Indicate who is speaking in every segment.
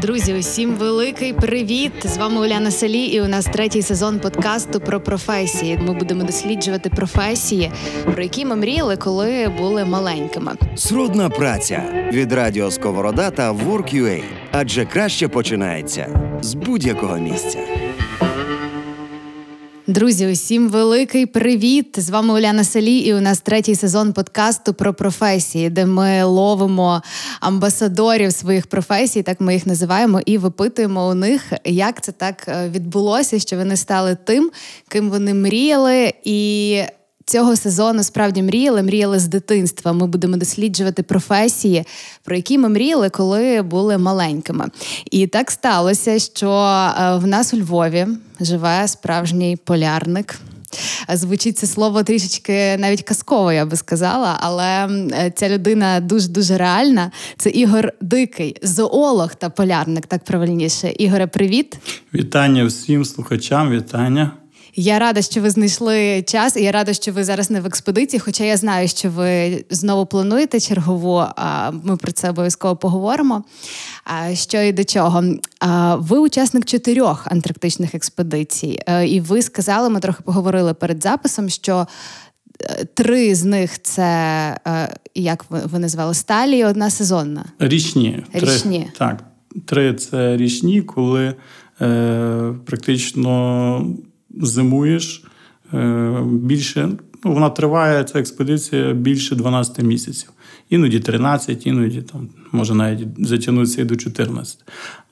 Speaker 1: Друзі, усім великий привіт! З вами Уляна Салі, і у нас третій сезон подкасту про професії. Ми будемо досліджувати професії, про які ми мріяли, коли були маленькими.
Speaker 2: Срудна праця від радіо Сковорода та Work.ua. Адже краще починається з будь-якого місця.
Speaker 1: Друзі, усім великий привіт! З вами Уляна Салі, і у нас третій сезон подкасту про професії, де ми ловимо амбасадорів своїх професій, так ми їх називаємо, і випитуємо у них, як це так е, відбулося, що вони стали тим, ким вони мріяли. І Цього сезону справді мріяли, мріяли з дитинства. Ми будемо досліджувати професії, про які ми мріяли, коли були маленькими. І так сталося, що е, в нас у Львові живе справжній полярник. Звучить це слово трішечки навіть казково, я би сказала, але ця людина дуже дуже реальна. Це Ігор Дикий, зоолог та полярник, так правильніше. Ігоре, привіт.
Speaker 3: Вітання всім слухачам, вітання.
Speaker 1: Я рада, що ви знайшли час, і я рада, що ви зараз не в експедиції. Хоча я знаю, що ви знову плануєте чергову. Ми про це обов'язково поговоримо. Що і до чого? Ви учасник чотирьох антарктичних експедицій, е, і ви сказали, ми трохи поговорили перед записом, що. Е, три з них це е, як ви назвали сталі, і одна сезонна.
Speaker 3: Річні.
Speaker 1: Річні.
Speaker 3: Три, так, три це річні, коли е, практично зимуєш е, більше. Ну, вона триває ця експедиція більше 12 місяців. Іноді 13, іноді там може навіть затягнутися і до 14.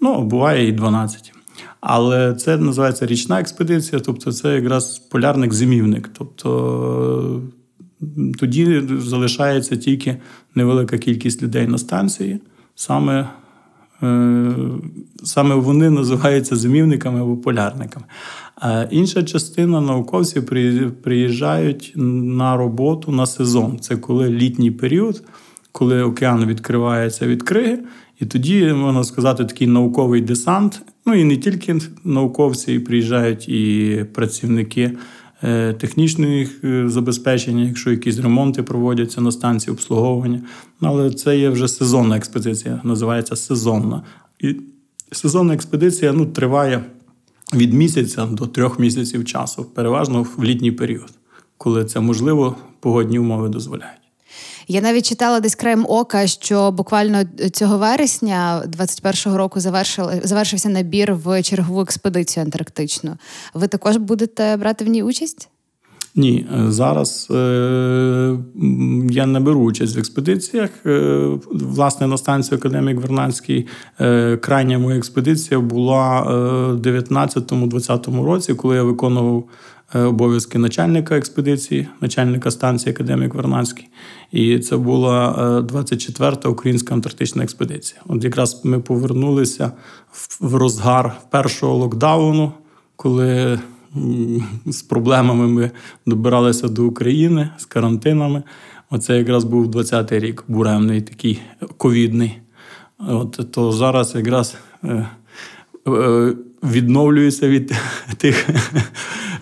Speaker 3: Ну, буває і 12. Але це називається річна експедиція, тобто це якраз полярник-зимівник. Тобто тоді залишається тільки невелика кількість людей на станції. Саме саме вони називаються зимівниками або полярниками. А інша частина науковців приїжджають на роботу на сезон. Це коли літній період, коли океан відкривається від криги, і тоді можна сказати такий науковий десант. Ну і не тільки науковці приїжджають і працівники е, технічного е, забезпечення, якщо якісь ремонти проводяться на станції обслуговування. Але це є вже сезонна експедиція, називається сезонна. І сезонна експедиція ну, триває від місяця до трьох місяців часу, переважно в літній період, коли це можливо, погодні умови дозволяють.
Speaker 1: Я навіть читала десь краєм ока, що буквально цього вересня 21-го року завершився набір в чергову експедицію антарктичну. Ви також будете брати в ній участь?
Speaker 3: Ні, е, зараз е, я не беру участь в експедиціях. Е, власне, на станцію Академік Вернадський е, крайня моя експедиція була е, в 19-20 році, коли я виконував обов'язки начальника експедиції, начальника станції Академік Вернадський. І це була 24-та українська антарктична експедиція. От якраз ми повернулися в розгар першого локдауну, коли з проблемами ми добиралися до України з карантинами. Оце якраз був 20-й рік, буремний, такий ковідний. От то зараз якраз е, е, відновлююся від тих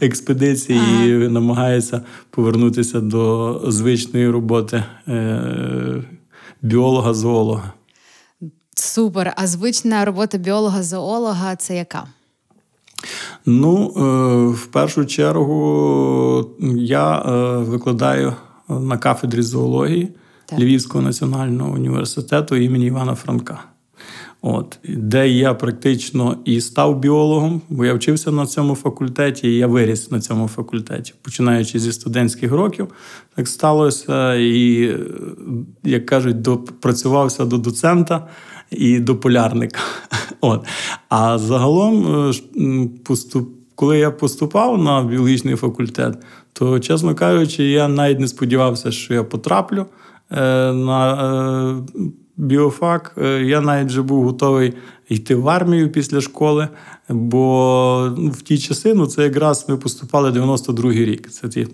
Speaker 3: експедицій ага. і намагається повернутися до звичної роботи е, біолога-зоолога.
Speaker 1: Супер. А звична робота біолога-зоолога це яка?
Speaker 3: Ну, е, в першу чергу я е, викладаю на кафедрі зоології так. Львівського національного університету імені Івана Франка. От, Де я практично і став біологом, бо я вчився на цьому факультеті, і я виріс на цьому факультеті. Починаючи зі студентських років, так сталося. І, як кажуть, допрацювався до доцента і до полярника. От. А загалом, е, поступ, коли я поступав на біологічний факультет, то, чесно кажучи, я навіть не сподівався, що я потраплю е, на е, біофак. Я навіть вже був готовий йти в армію після школи, бо ну, в ті часи ну, це якраз ми поступали 92-й рік. Це ті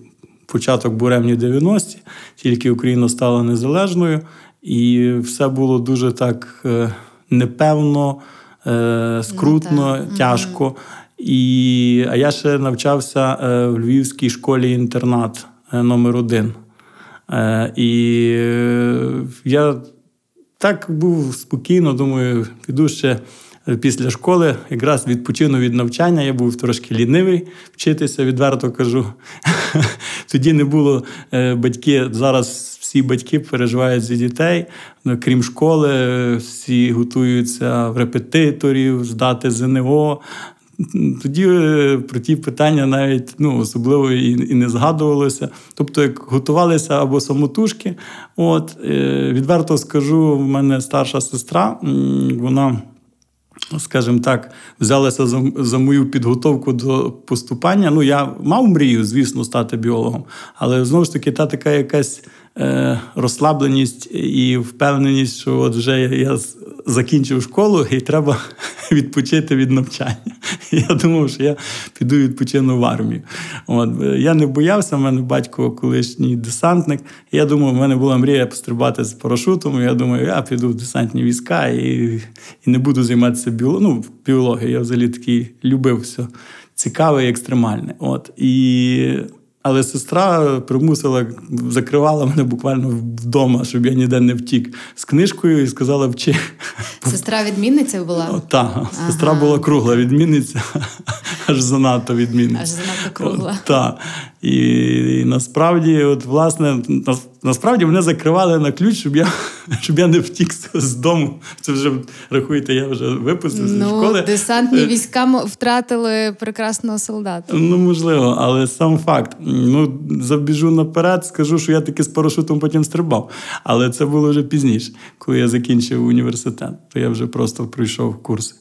Speaker 3: початок буремні 90-ті, тільки Україна стала незалежною, і все було дуже так непевно. Е, скрутно, ну, тяжко. І, А я ще навчався е, в Львівській школі інтернат е, номер один. І я так був спокійно, думаю, піду ще після школи якраз відпочинув від навчання. Я був трошки лінивий вчитися, відверто кажу. Тоді не було е, батьки. Зараз всі батьки переживають за дітей. Ну, крім школи, всі готуються в репетиторів, здати ЗНО. Тоді е, про ті питання навіть ну, особливо і і не згадувалося. Тобто, як готувалися або самотужки. От, е, Відверто скажу, в мене старша сестра, вона. Скажімо так, взялася за за мою підготовку до поступання. Ну, я мав мрію, звісно, стати біологом, але знову ж таки, та така якась розслабленість і впевненість, що от вже я закінчив школу і треба відпочити від навчання. Я думав, що я піду відпочину в армію. От. Я не боявся, в мене батько колишній десантник. Я думав, в мене була мрія пострибати з парашутом. Я думаю, я піду в десантні війська і і не буду займатися біолог... ну, біологією. Я взагалі такий любив все цікаве і екстремальне. От. І але сестра примусила, закривала мене буквально вдома, щоб я ніде не втік з книжкою і сказала вчи.
Speaker 1: Сестра відмінниця була?
Speaker 3: Так, ага. сестра була кругла відмінниця, аж занадто відмінниця.
Speaker 1: Аж занадто кругла.
Speaker 3: Так. І, і насправді, от, власне, насправді мене закривали на ключ, щоб я щоб я не втік з дому. Це вже рахуєте, я вже випустився
Speaker 1: ну,
Speaker 3: з школи.
Speaker 1: Десантні е, війська втратили прекрасного солдата.
Speaker 3: Ну, можливо, але сам факт. Ну, забіжу наперед, скажу, що я таки з парашутом потім стрибав. Але це було вже пізніше, коли я закінчив університет, то я вже просто пройшов курси.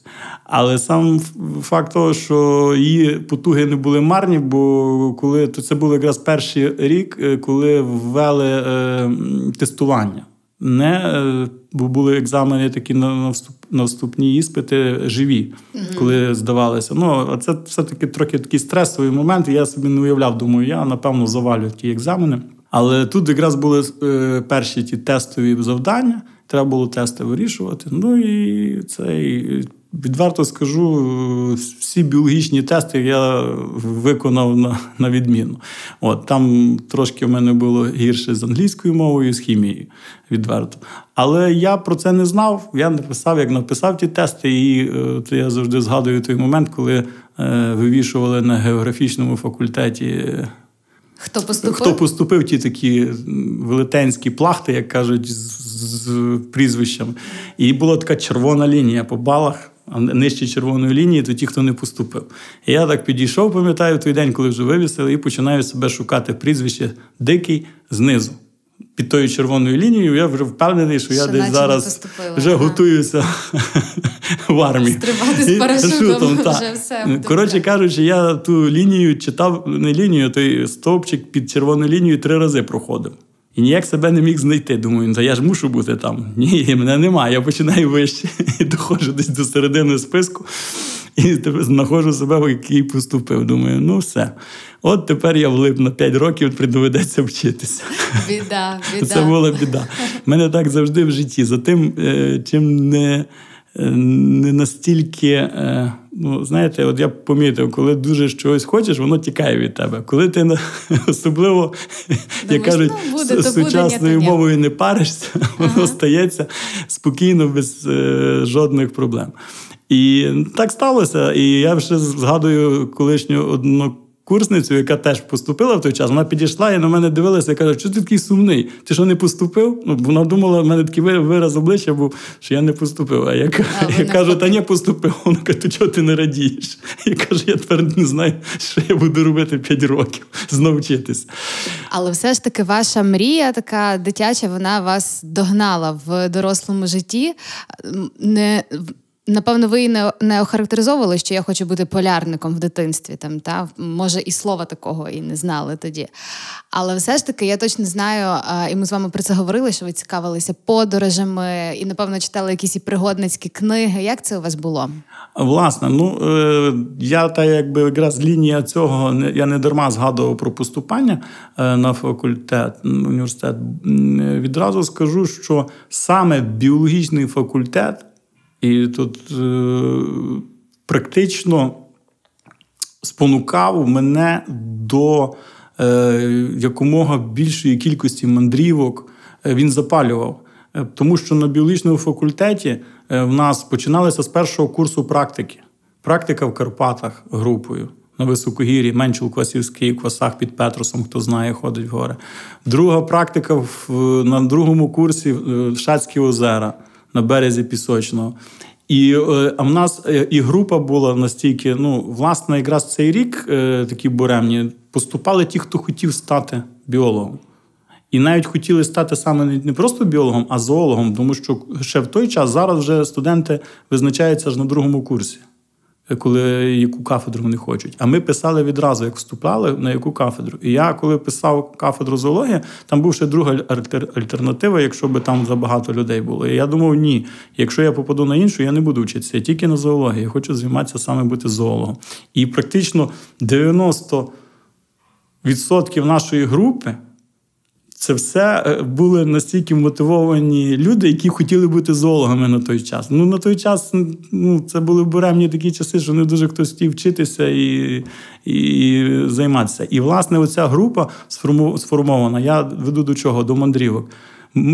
Speaker 3: Але сам факт того, що її потуги не були марні, бо коли то це був якраз перший рік, е, коли ввели е, тестування. Не е, бо були екзамени такі на вступ, на вступні іспити живі, mm коли здавалися. Ну а це все-таки трохи такий стресовий момент. Я собі не уявляв, думаю, я напевно завалю ті екзамени. Але тут якраз були е, перші ті тестові завдання. Треба було тести вирішувати. Ну і цей Відверто скажу, всі біологічні тести я виконав на на відміну. От Там трошки в мене було гірше з англійською мовою, з хімією, відверто. Але я про це не знав. Я написав, як написав ті тести, і от я завжди згадую той момент, коли е, вивішували на географічному факультеті.
Speaker 1: Хто поступив?
Speaker 3: Хто поступив ті такі велетенські плахти, як кажуть, з, з прізвищами. І була така червона лінія по балах нижче червоної лінії, то ті, хто не поступив. І я так підійшов, пам'ятаю, той день, коли вже вивісили, і починаю себе шукати прізвище дикий знизу. Під тою червоною лінією я вже впевнений, що, що я десь зараз вже ага. готуюся в армії.
Speaker 1: Стрибати з парашутом. Вже все.
Speaker 3: Коротше кажучи, я ту лінію читав, не лінію, той стовпчик під червоною лінією три рази проходив. І ніяк себе не міг знайти. Думаю, та я ж мушу бути там. Ні, мене немає. Я починаю вище і доходжу десь до середини списку і знаходжу себе, який поступив. Думаю, ну все. От тепер я влип на 5 років, доведеться вчитися.
Speaker 1: Біда, біда.
Speaker 3: Це була біда. Мене так завжди в житті. За тим, е, чим не не настільки, е, ну знаєте, от я помітив, коли дуже чогось хочеш, воно тікає від тебе. Коли ти особливо, як кажуть, ну, буде, сучасною буде, мовою не паришся, ага. воно стається спокійно, без е, жодних проблем. І так сталося. І я вже згадую колишню одну курсницю, яка теж поступила в той час, вона підійшла і на мене дивилася і каже, що ти такий сумний? Ти що не поступив? Ну, Вона думала, в мене такий вираз обличчя був, що я не поступив. А я, а, я кажу, та не поступив. Вона каже, то чого ти не радієш? Я кажу, я тепер не знаю, що я буду робити 5 років, знову вчитися.
Speaker 1: Але все ж таки, ваша мрія, така дитяча, вона вас догнала в дорослому житті. Не Напевно, ви не не охарактеризовували, що я хочу бути полярником в дитинстві. Там та може і слова такого і не знали тоді. Але все ж таки, я точно знаю, і ми з вами про це говорили, що ви цікавилися подорожами, і напевно читали якісь і пригодницькі книги. Як це у вас було?
Speaker 3: Власне, ну е, я та якби якраз лінія цього я не дарма згадував про поступання е, на факультет університет. Відразу скажу, що саме біологічний факультет. І тут е, практично спонукав мене до е, якомога більшої кількості мандрівок. Е, він запалював. Тому що на біологічному факультеті в нас починалося з першого курсу практики. Практика в Карпатах групою. На високогір'ї, Менчул Квасівський, Квасах під Петросом, хто знає, ходить в гори. Друга практика в, на другому курсі в Шацькі озера на березі Пісочного. І е, а в нас е, і група була настільки, ну, власне, якраз цей рік е, такі буремні, поступали ті, хто хотів стати біологом. І навіть хотіли стати саме не просто біологом, а зоологом, тому що ще в той час зараз вже студенти визначаються ж на другому курсі коли яку кафедру вони хочуть. А ми писали відразу, як вступали, на яку кафедру. І я, коли писав кафедру зоології, там був ще друга альтернатива, якщо би там забагато людей було. І я думав, ні, якщо я попаду на іншу, я не буду вчитися, я тільки на зоології. Я хочу займатися саме бути зоологом. І практично 90% нашої групи. Це все е, були настільки мотивовані люди, які хотіли бути зоологами на той час. Ну на той час ну, це були буремні такі часи, що не дуже хтось хотів вчитися і і займатися. І, власне, оця група сформована. Я веду до чого? До мандрівок.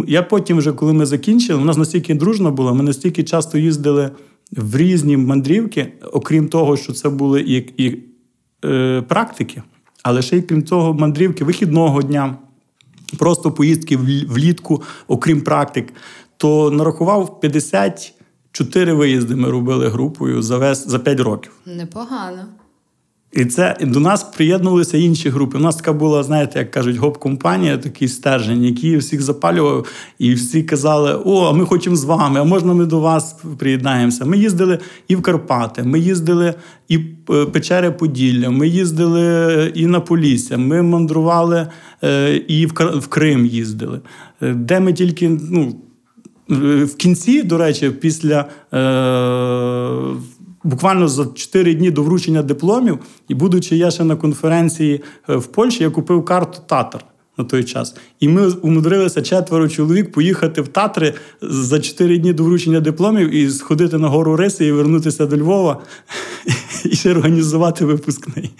Speaker 3: Я потім, вже коли ми закінчили, у нас настільки дружна була, ми настільки часто їздили в різні мандрівки, окрім того, що це були і, і е, практики, але ще й крім того, мандрівки вихідного дня просто поїздки влітку, окрім практик, то нарахував 54 виїзди. Ми робили групою за весь за 5 років.
Speaker 1: Непогано.
Speaker 3: І це до нас приєднувалися інші групи. У нас така була, знаєте, як кажуть, гоп-компанія, такий стержень, який всіх запалював, і всі казали: О, ми хочемо з вами, а можна ми до вас приєднаємося. Ми їздили і в Карпати, ми їздили і е, Печери Поділля, ми їздили і на Полісся, ми мандрували е, і в Крим їздили, е, де ми тільки. ну, в кінці, до речі, після буквально за 4 дні до вручення дипломів, і будучи я ще на конференції е, в Польщі, я купив карту Татар. На той час. І ми умудрилися четверо чоловік поїхати в Татри за чотири дні до вручення дипломів і сходити на гору Риси і вернутися до Львова і ще організувати випускний.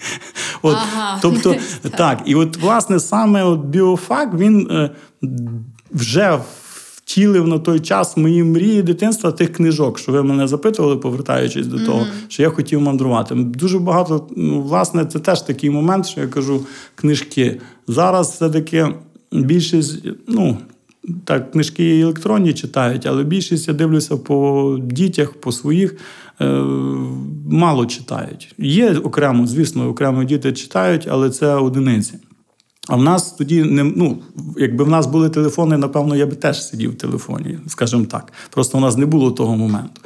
Speaker 3: От, ага. Тобто, так, і от, власне, саме от біофак він е, вже втілив на той час мої мрії дитинства тих книжок, що ви мене запитували, повертаючись до того, mm-hmm. що я хотів мандрувати. Дуже багато, ну, власне, це теж такий момент, що я кажу, книжки. Зараз все-таки більшість, ну. Так, книжки і електронні читають, але більшість я дивлюся по дітях, по своїх е, мало читають. Є окремо, звісно, окремо діти читають, але це одиниці. А в нас тоді не ну, якби в нас були телефони, напевно, я би теж сидів в телефоні, скажімо так. Просто у нас не було того моменту.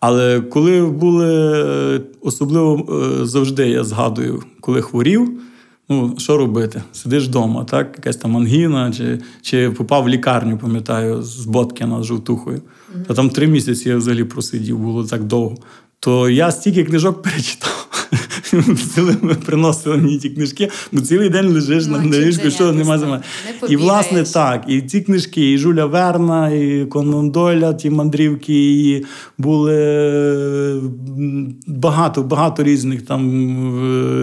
Speaker 3: Але коли були, особливо е, завжди я згадую, коли хворів, ну що робити? Сидиш вдома, так? Якась там ангіна, чи чи попав в лікарню, пам'ятаю, з Боткіна з жовтухою. Та там три місяці я взагалі просидів, було так довго. То я стільки книжок перечитав. Ми приносили мені ті книжки, бо цілий день лежиш ну, на ліжку, що нема зима. І власне так, і ці книжки, і Жуля Верна, і Конан Дойля, ті мандрівки, і були багато, багато різних там.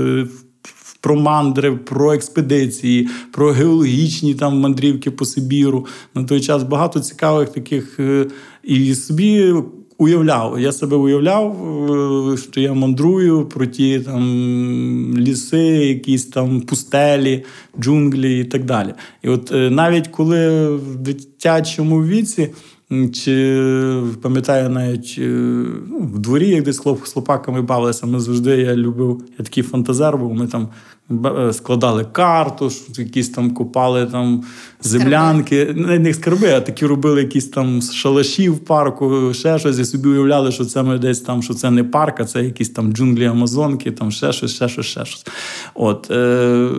Speaker 3: Про мандри, про експедиції, про геологічні там мандрівки по Сибіру. На той час багато цікавих таких е, і собі уявляв. Я себе уявляв, е, що я мандрую про ті там ліси, якісь там пустелі, джунглі і так далі. І от е, навіть коли в дитячому віці. Чи пам'ятаю навіть е, ну, в дворі, як десь хлоп, з хлопаками бавилися, ми завжди я любив, я такий фантазер, був, ми там е, складали карту, якісь там купали там землянки. Не, не скарби, а такі робили якісь там шалаші в парку, ще щось, і собі уявляли, що це ми десь там, що це не парк, а це якісь там джунглі Амазонки, там ще щось, ще щось, ще щось. От, е,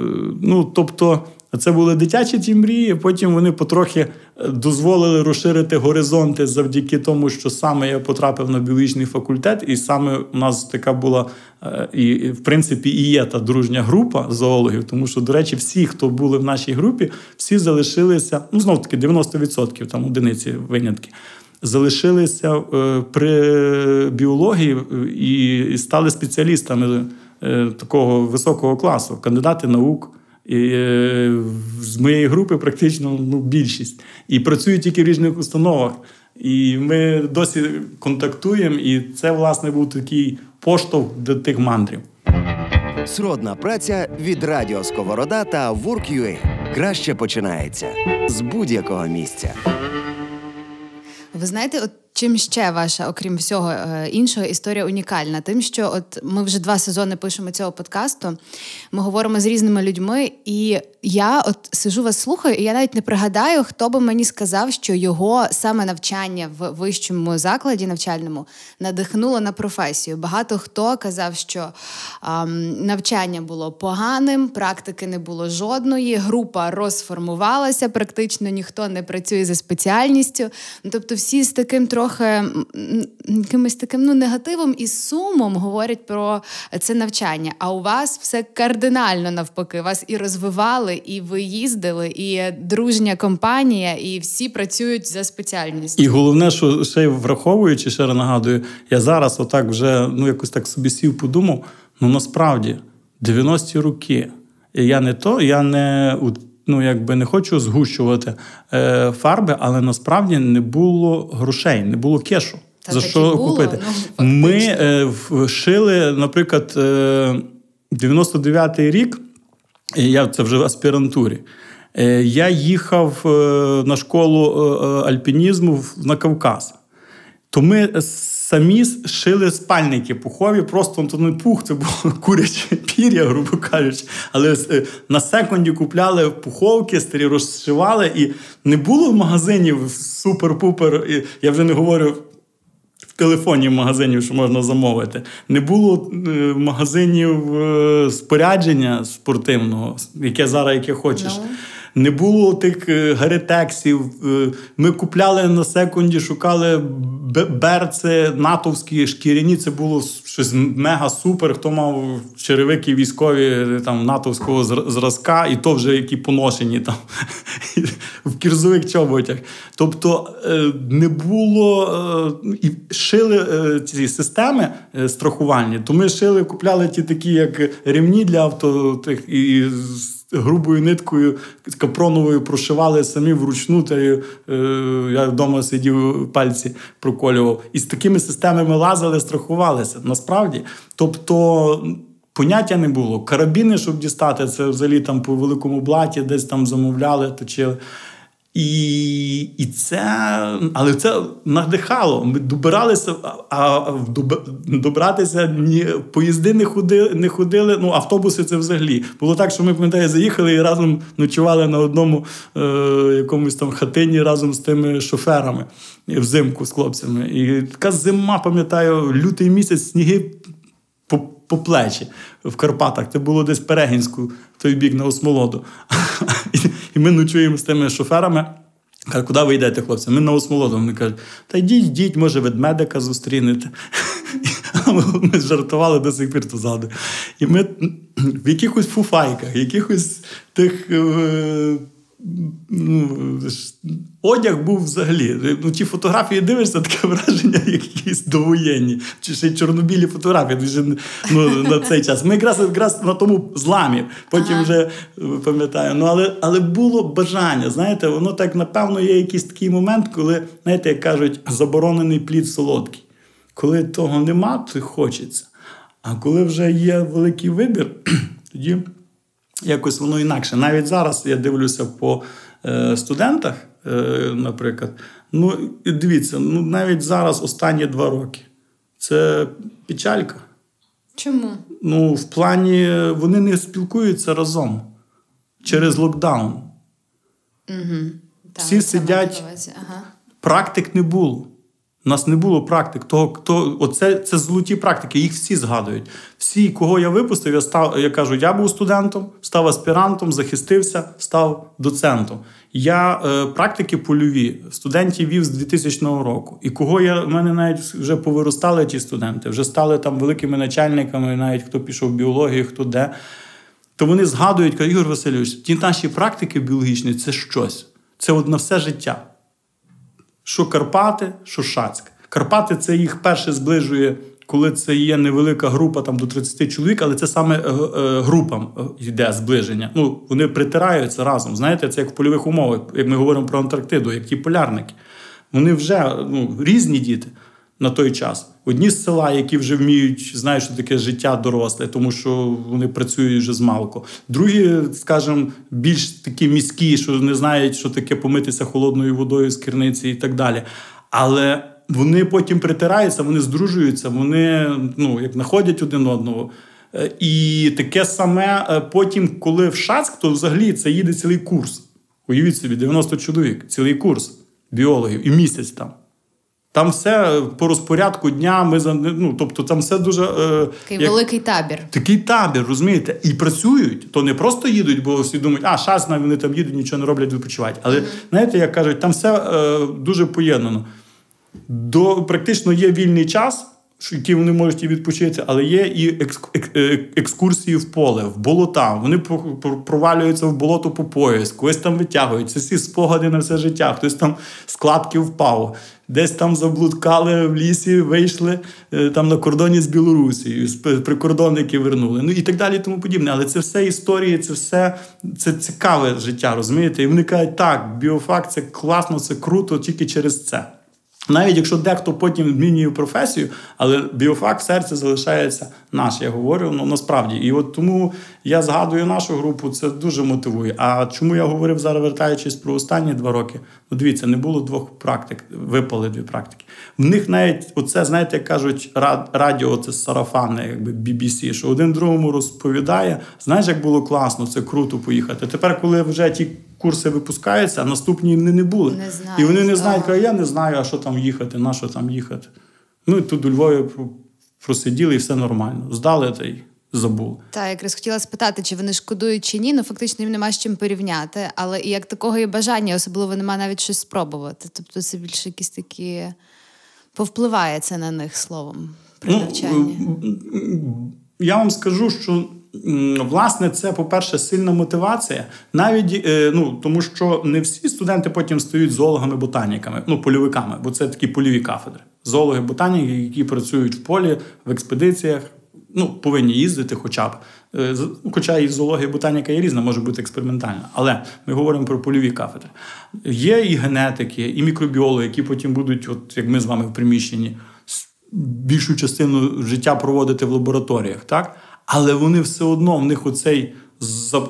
Speaker 3: ну, тобто. Це були дитячі ті мрії. Потім вони потрохи е, дозволили розширити горизонти завдяки тому, що саме я потрапив на біологічний факультет, і саме у нас така була е, і, в принципі, і є та дружня група зоологів. Тому що, до речі, всі, хто були в нашій групі, всі залишилися. Ну знов таки 90% там одиниці винятки. Залишилися е, при біології і стали спеціалістами такого високого класу, кандидати наук І, е, з моєї групи практично ну, більшість. І працюють тільки в різних установах. І ми досі контактуємо, і це, власне, був такий поштовх до тих мандрів.
Speaker 2: Сродна праця від Радіо Сковорода та Work.ua краще починається з будь-якого місця.
Speaker 1: Ви знаєте, от чим ще ваша, окрім всього е, іншого, історія унікальна? Тим, що от ми вже два сезони пишемо цього подкасту. Ми говоримо з різними людьми, і я от сижу вас слухаю, і я навіть не пригадаю, хто би мені сказав, що його саме навчання в вищому закладі навчальному надихнуло на професію. Багато хто казав, що ем, навчання було поганим, практики не було жодної, група розформувалася, практично ніхто не працює за спеціальністю. Ну, Тобто, всі з таким трохи м, якимось таким ну, негативом і сумом говорять про це навчання. А у вас все кардинально навпаки. Вас і розвивали, і ви їздили, і дружня компанія, і всі працюють за спеціальністю.
Speaker 3: І головне, що ще враховуючи, ще раз нагадую, я зараз отак вже ну якось так собі сів, подумав. Ну насправді 90-ті роки. Я не то, я не ну, якби не хочу згущувати е, фарби, але насправді не було грошей, не було кешу.
Speaker 1: Та
Speaker 3: за що
Speaker 1: було,
Speaker 3: купити?
Speaker 1: ну,
Speaker 3: Ми е, шили, наприклад, е, 99-й рік, я це вже в аспірантурі. Е, Я їхав е, на школу е, е, альпінізму в- на Кавказ. То ми самі шили спальники пухові, просто то не пух, це було куряче пір'я, грубо кажучи. Але е, на секунді купляли пуховки, старі розшивали, і не було в магазинів супер-пупер. і Я вже не говорю в телефоні магазинів, що можна замовити. Не було е, магазинів е, спорядження спортивного, яке зараз яке хочеш.
Speaker 1: Ну.
Speaker 3: Не було тих е, гаритексів. Е, Ми купляли на секунді, шукали берці натовські шкіряні. Це було щось мега супер. Хто мав черевики військові е, там натовського зразка, і то вже які поношені там в кірзових чоботях. Тобто не було і шили ці системи страхувальні. То ми шили, купляли ті такі, як ремні для авто, тих і грубою ниткою капроновою прошивали самі вручну. Та е, я вдома сидів, пальці проколював. І з такими системами лазили, страхувалися. Насправді. Тобто. Поняття не було. Карабіни, щоб дістати, це взагалі там по великому блаті, десь там замовляли, точили. І, і це, але це надихало. Ми добиралися, а, добратися ні, поїзди не ходили, не ходили. Ну, автобуси це взагалі. Було так, що ми пам'ятаю, заїхали і разом ночували на одному е, якомусь там хатині разом з тими шоферами взимку з хлопцями. І така зима, пам'ятаю, лютий місяць, сніги по, по плечі в Карпатах. Це було десь Перегінську, той бік на Осмолоду. І, ми ночуємо з тими шоферами. Кажуть, куди ви йдете, хлопці? Ми на Осмолоду. Вони кажуть, та йдіть, йдіть, може, ведмедика зустрінете. Ми- жартували до сих пір то згадую. І ми в якихось фуфайках, якихось тих. Ну, одяг був взагалі. Ну, ті фотографії дивишся, таке враження, якісь довоєнні, чи ще й чорнобілі фотографії дуже, ну, на цей час. Ми якраз, якраз на тому зламі. Потім
Speaker 1: Ага.
Speaker 3: вже е, пам'ятаю. Ну, але, але було бажання. Знаєте, воно так, напевно, є якийсь такий момент, коли, знаєте, як кажуть, заборонений плід солодкий. Коли того нема, то хочеться. А коли вже є великий вибір, тоді якось воно інакше. Навіть зараз я дивлюся по е, студентах, е, наприклад. Ну, дивіться, ну навіть зараз останні два роки. Це печалька.
Speaker 1: Чому?
Speaker 3: Ну, в плані е, вони не спілкуються разом через локдаун.
Speaker 1: Угу.
Speaker 3: Всі сидять-
Speaker 1: Ага.
Speaker 3: Практик не було. У нас не було практик. Того, хто, оце це золоті практики, їх всі згадують. Всі, кого я випустив, я став, я кажу, я був студентом, став аспірантом, захистився, став доцентом. Я е, практики польові студентів вів з 2000 року. І кого я в мене навіть вже повиростали ті студенти, вже стали там великими начальниками, навіть хто пішов в біологію, хто де. То вони згадують, кажуть, Ігор Васильович, ті наші практики біологічні це щось. Це от на все життя. Що Карпати, що Шацьк. Карпати це їх перше зближує коли це є невелика група там до 30 чоловік, але це саме е, е, групам е, йде зближення. Ну вони притираються разом. Знаєте, це як в польових умовах, як ми говоримо про Антарктиду, як ті полярники. Вони вже ну, різні діти на той час. Одні з села, які вже вміють, знають, що таке життя доросле, тому що вони працюють вже з малку. Другі, скажімо, більш такі міські, що не знають, що таке помитися холодною водою з керниці і так далі. Але вони потім притираються, вони здружуються, вони ну, як знаходять один одного. Е, і таке саме е, потім, коли в Шацьк, то взагалі це їде цілий курс. Уявіть собі, 90 чоловік, цілий курс біологів і місяць там. Там все по розпорядку дня. Ми за ну, тобто там все дуже е,
Speaker 1: такий як, великий табір.
Speaker 3: Такий табір, розумієте, і працюють. То не просто їдуть, бо всі думають, а шас вони там їдуть, нічого не роблять, відпочивають. Але mm-hmm. знаєте, як кажуть, там все е, дуже поєднано. До практично є вільний час які вони можуть і відпочити, але є і е, екскурсії в поле, в болота. Вони провалюються в болото по пояс, когось там витягують. Це всі спогади на все життя. Хтось там з кладки впав, десь там заблудкали в лісі, вийшли е, там на кордоні з Білорусією, прикордонники вернули. Ну і так далі, і тому подібне. Але це все історії, це все це цікаве життя, розумієте? І вони кажуть, так, біофакт це класно, це круто, тільки через це. Навіть якщо дехто потім змінює професію, але біофак в серці залишається наш. Я говорю, ну насправді. І от тому я згадую нашу групу, це дуже мотивує. А чому я говорив зараз, вертаючись про останні два роки? Ну, дивіться, не було двох практик, випали дві практики. В них навіть оце, знаєте, як кажуть, радіо це сарафанне, якби BBC, що один другому розповідає. Знаєш, як було класно, це круто поїхати. Тепер, коли вже ті курси випускаються, а наступні вони не були.
Speaker 1: Не знаю.
Speaker 3: І вони не знають, кажуть, я не знаю, а що там їхати, на що там їхати. Ну і тут у Львові просиділи і все нормально. Здали та й забули.
Speaker 1: Так, якраз хотіла спитати, чи вони шкодують чи ні. Ну фактично їм нема з чим порівняти, але і як такого і бажання, особливо нема навіть щось спробувати. Тобто це більше якісь такі повпливає це на них словом при ну, навчанні.
Speaker 3: Я вам скажу, що власне, це, по-перше, сильна мотивація, навіть е, ну тому, що не всі студенти потім стають зоологами-ботаніками, ну польовиками, бо це такі польові кафедри. Зоологи, ботаніки, які працюють в полі в експедиціях. Ну, повинні їздити, хоча б. Е, хоча і зоологія ботаніка є різна, може бути експериментальна. Але ми говоримо про польові кафедри. Є і генетики, і мікробіологи, які потім будуть, от як ми з вами в приміщенні, більшу частину життя проводити в лабораторіях. так? але вони все одно в них оцей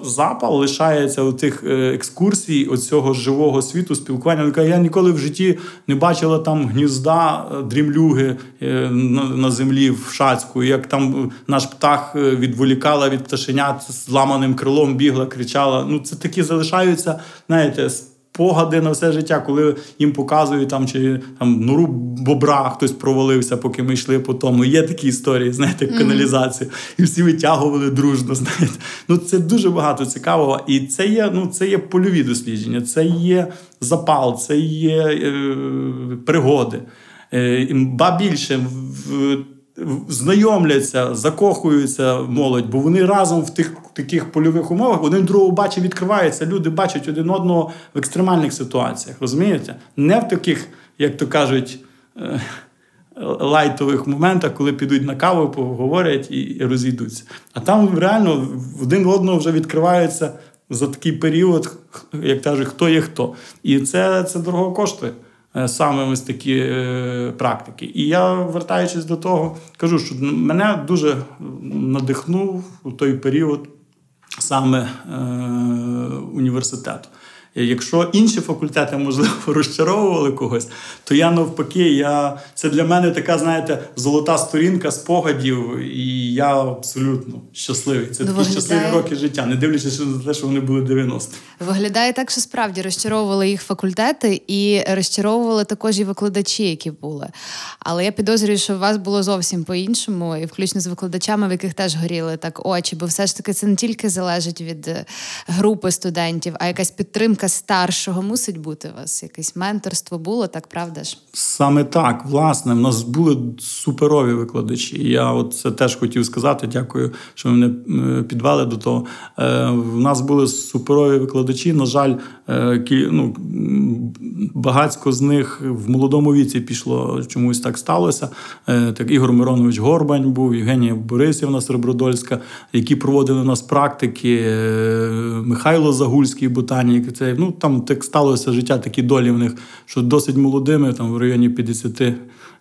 Speaker 3: запал лишається у тих е, екскурсій оцього живого світу спілкування. Вона каже, я ніколи в житті не бачила там гнізда е, дрімлюги е, на землі в Шацьку, як там наш птах відволікала від пташенят з ламаним крилом, бігла, кричала. Ну це такі залишаються, знаєте, спогади на все життя, коли їм показують там чи там нору бобра хтось провалився, поки ми йшли по тому. Є такі історії, знаєте, як каналізацію. І всі витягували дружно. знаєте. Ну це дуже багато цікавого. І це є ну, це є польові дослідження, це є запал, це є е, пригоди. Е, Ба більше в знайомляться, закохуються молодь, бо вони разом в тих таких польових умовах один другого бачить, відкриваються. Люди бачать один одного в екстремальних ситуаціях. Розумієте? Не в таких, як то кажуть, е, лайтових моментах, коли підуть на каву, поговорять і розійдуться. А там реально один одного вже відкриваються за такий період, як кажуть, хто є хто. І це, це дорого коштує. Е, саме ось такі е, практики. І я, вертаючись до того, кажу, що мене дуже надихнув у той період саме е, університету. Якщо інші факультети, можливо, розчаровували когось, то я навпаки, я це для мене така, знаєте, золота сторінка спогадів, і я абсолютно щасливий. Це ну, такі виглядає... щасливі роки життя, не дивлячись на те, що вони були 90
Speaker 1: Виглядає так, що справді розчаровували їх факультети і розчаровували також і викладачі, які були. Але я підозрюю, що у вас було зовсім по-іншому, і включно з викладачами, в яких теж горіли так очі, бо все ж таки це не тільки залежить від е, групи студентів, а якась підтримка підтримка старшого мусить бути у вас. Якесь менторство було, так правда ж?
Speaker 3: Саме так, власне, в нас були суперові викладачі. Я от це теж хотів сказати. Дякую, що ви мене е, підвели до того. В нас були суперові викладачі. На жаль, ну, багатько з них в молодому віці пішло, чомусь так сталося. Так Ігор Миронович Горбань був, Євгенія Борисівна Серебродольська, які проводили у нас практики. Михайло Загульський, ботанік. Це ну там так сталося життя, такі долі в них, що досить молодими, там в районі 50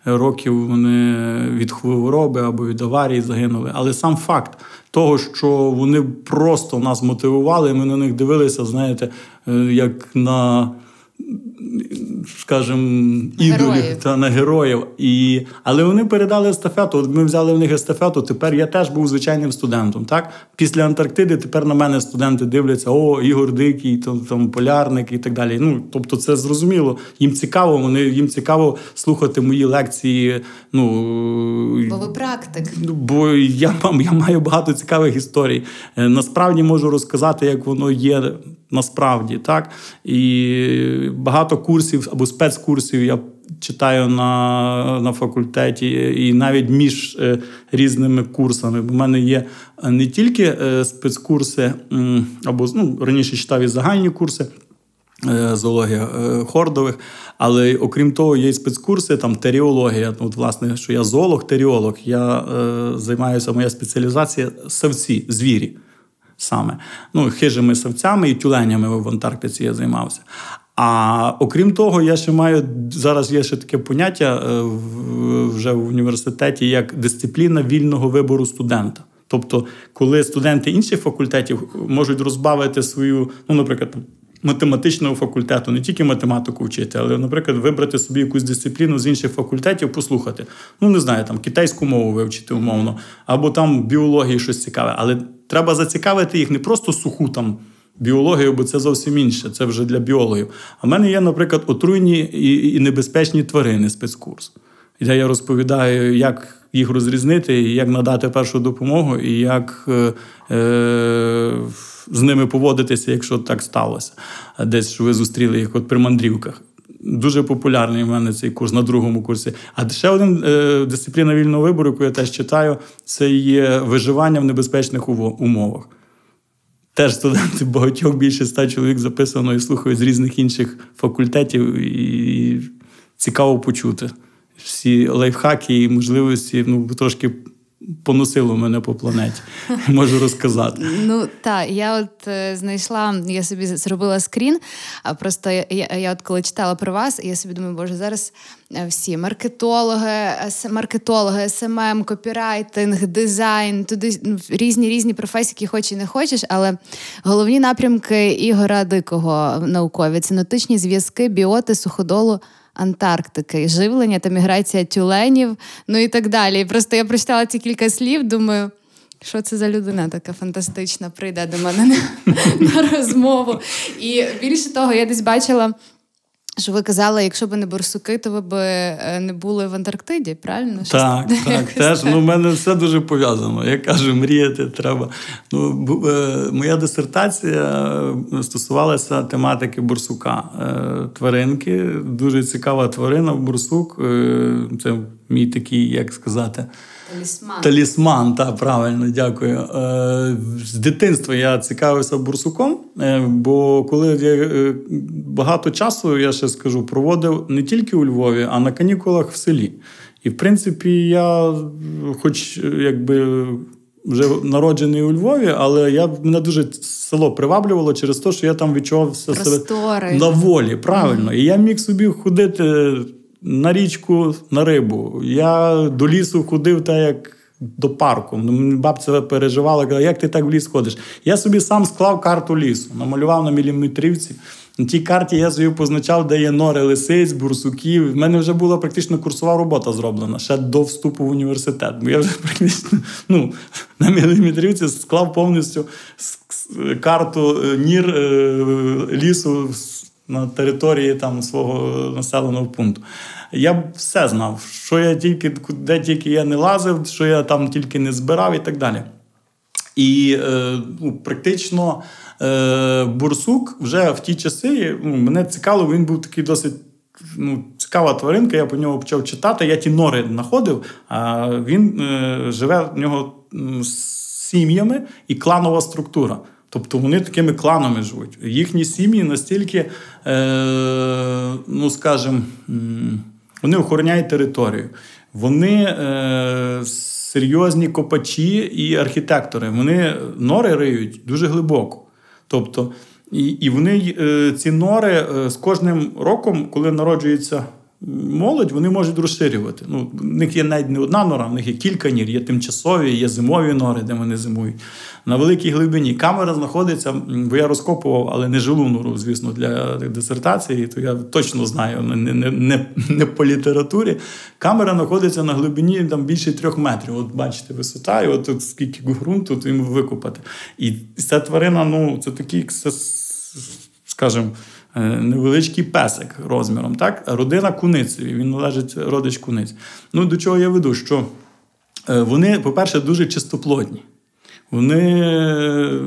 Speaker 3: років вони від хвороби або від аварії загинули. Але сам факт того, що вони просто нас мотивували, ми на них дивилися, знаєте, е, як на скажімо, ідолів та на героїв. І, Але вони передали естафету. От ми взяли в них естафету. Тепер я теж був звичайним студентом. Так? Після Антарктиди тепер на мене студенти дивляться: о, Ігор Дикий, там, там полярник і так далі. Ну, Тобто, це зрозуміло. Їм цікаво, вони їм цікаво слухати мої лекції. Ну,
Speaker 1: Бо ви практик.
Speaker 3: Бо я, я маю багато цікавих історій. Е, насправді можу розказати, як воно є насправді. так? І багато курсів або спецкурсів я читаю на на факультеті, і навіть між е, різними курсами. У мене є не тільки е, спецкурси, або ну, раніше читав і загальні курси. Е, зоологія хордових, але окрім того, є і спецкурси, там теріологія. От, власне, що я зоолог, теріолог. Я е, займаюся моя спеціалізація савці, звірі саме. Ну, хижими савцями і тюленями в Антарктиці я займався. А окрім того, я ще маю зараз є ще таке поняття е, вже в університеті як дисципліна вільного вибору студента. Тобто, коли студенти інших факультетів можуть розбавити свою, ну, наприклад, математичного факультету, не тільки математику вчити, але, наприклад, вибрати собі якусь дисципліну з інших факультетів, послухати. Ну, не знаю, там китайську мову вивчити умовно, або там біології щось цікаве. Але треба зацікавити їх не просто суху там біологію, бо це зовсім інше, це вже для біологів. А в мене є, наприклад, отруйні і небезпечні тварини спецкурс, де я розповідаю, як. Їх розрізнити, як надати першу допомогу, і як е, е, з ними поводитися, якщо так сталося. Десь що ви зустріли їх от при мандрівках. Дуже популярний в мене цей курс на другому курсі. А ще один е, дисципліна вільного вибору, яку я теж читаю, це є виживання в небезпечних умовах. Теж студенти багатьох більше ста чоловік записано і слухають з різних інших факультетів, і цікаво почути. Всі лайфхаки і можливості ну, трошки поносило мене по планеті. Можу розказати.
Speaker 1: Ну так, я от е, знайшла, я собі зробила скрін. А просто я, я, от коли читала про вас, я собі думаю, боже, зараз е, всі маркетологи, маркетологи, СММ, копірайтинг, дизайн, туди ну, різні різні професії, які хочеш і не хочеш, але головні напрямки Ігора Дикого наукові це трофічні зв'язки біоти суходолу Антарктики, живлення та міграція тюленів, ну і так далі. І просто я прочитала ці кілька слів, думаю. Що це за людина така фантастична, прийде до мене на, на розмову. І більше того, я десь бачила що ви казали, якщо б не борсуки, то ви б е, не були в Антарктиді, правильно?
Speaker 3: Так, так, теж. Ну, в мене все дуже пов'язано. Я кажу, мріяти треба. Ну, е, Моя дисертація е, стосувалася тематики борсука. Тваринки. Дуже цікава тварина борсук. Це мій такий, як сказати.
Speaker 1: Талісман.
Speaker 3: Талісман, так, правильно, дякую. Е, з дитинства я цікавився бурсуком, е, бо коли я е, багато часу, я ще скажу, проводив не тільки у Львові, а на канікулах в селі. І в принципі, я, хоч якби. Вже народжений у Львові, але я мене дуже село приваблювало через те, що я там відчував себе на волі. Правильно. Mm-hmm. І я міг собі ходити на річку на рибу. Я до лісу ходив так, як до парку. Бабця переживала, казала, як ти так в ліс ходиш. Я собі сам склав карту лісу, намалював на міліметрівці. На тій карті я собі позначав, де є нори лисиць, бурсуків. В мене вже була практично курсова робота зроблена ще до вступу в університет. Бо я вже практично ну, на міліметрівці склав повністю карту е, нір е, лісу на території там свого населеного пункту. Я все знав, що я тільки, де тільки я не лазив, що я там тільки не збирав і так далі. І е, ну, практично е, Бурсук вже в ті часи ну, мене цікаво, він був такий досить. Ну, Цікава тваринка, я по нього почав читати. Я ті нори знаходив, а він е, живе в нього з сім'ями і кланова структура. Тобто вони такими кланами живуть. Їхні сім'ї настільки, е, ну скажімо, вони охороняють територію. Вони е, серйозні копачі і архітектори. Вони нори риють дуже глибоко. Тобто, і і вони е, ці нори е, з кожним роком, коли народжується молодь, вони можуть розширювати. Ну, В них є навіть не одна нора, в них є кілька нір, є тимчасові, є зимові нори, де вони зимують. На великій глибині камера знаходиться, бо я розкопував, але не жилу нору, звісно, для дисертації, то я точно знаю, не не, не, не по літературі. Камера знаходиться на глибині там, більше трьох метрів. От бачите, висота, і от тут скільки ґрунту, то йому викопати. І ця тварина, ну, це такий, скажімо, Е, невеличкий песик розміром. так? Родина куницеві, він належить родич куниць. Ну, До чого я веду? Що е, вони, по-перше, дуже чистоплотні. Вони е,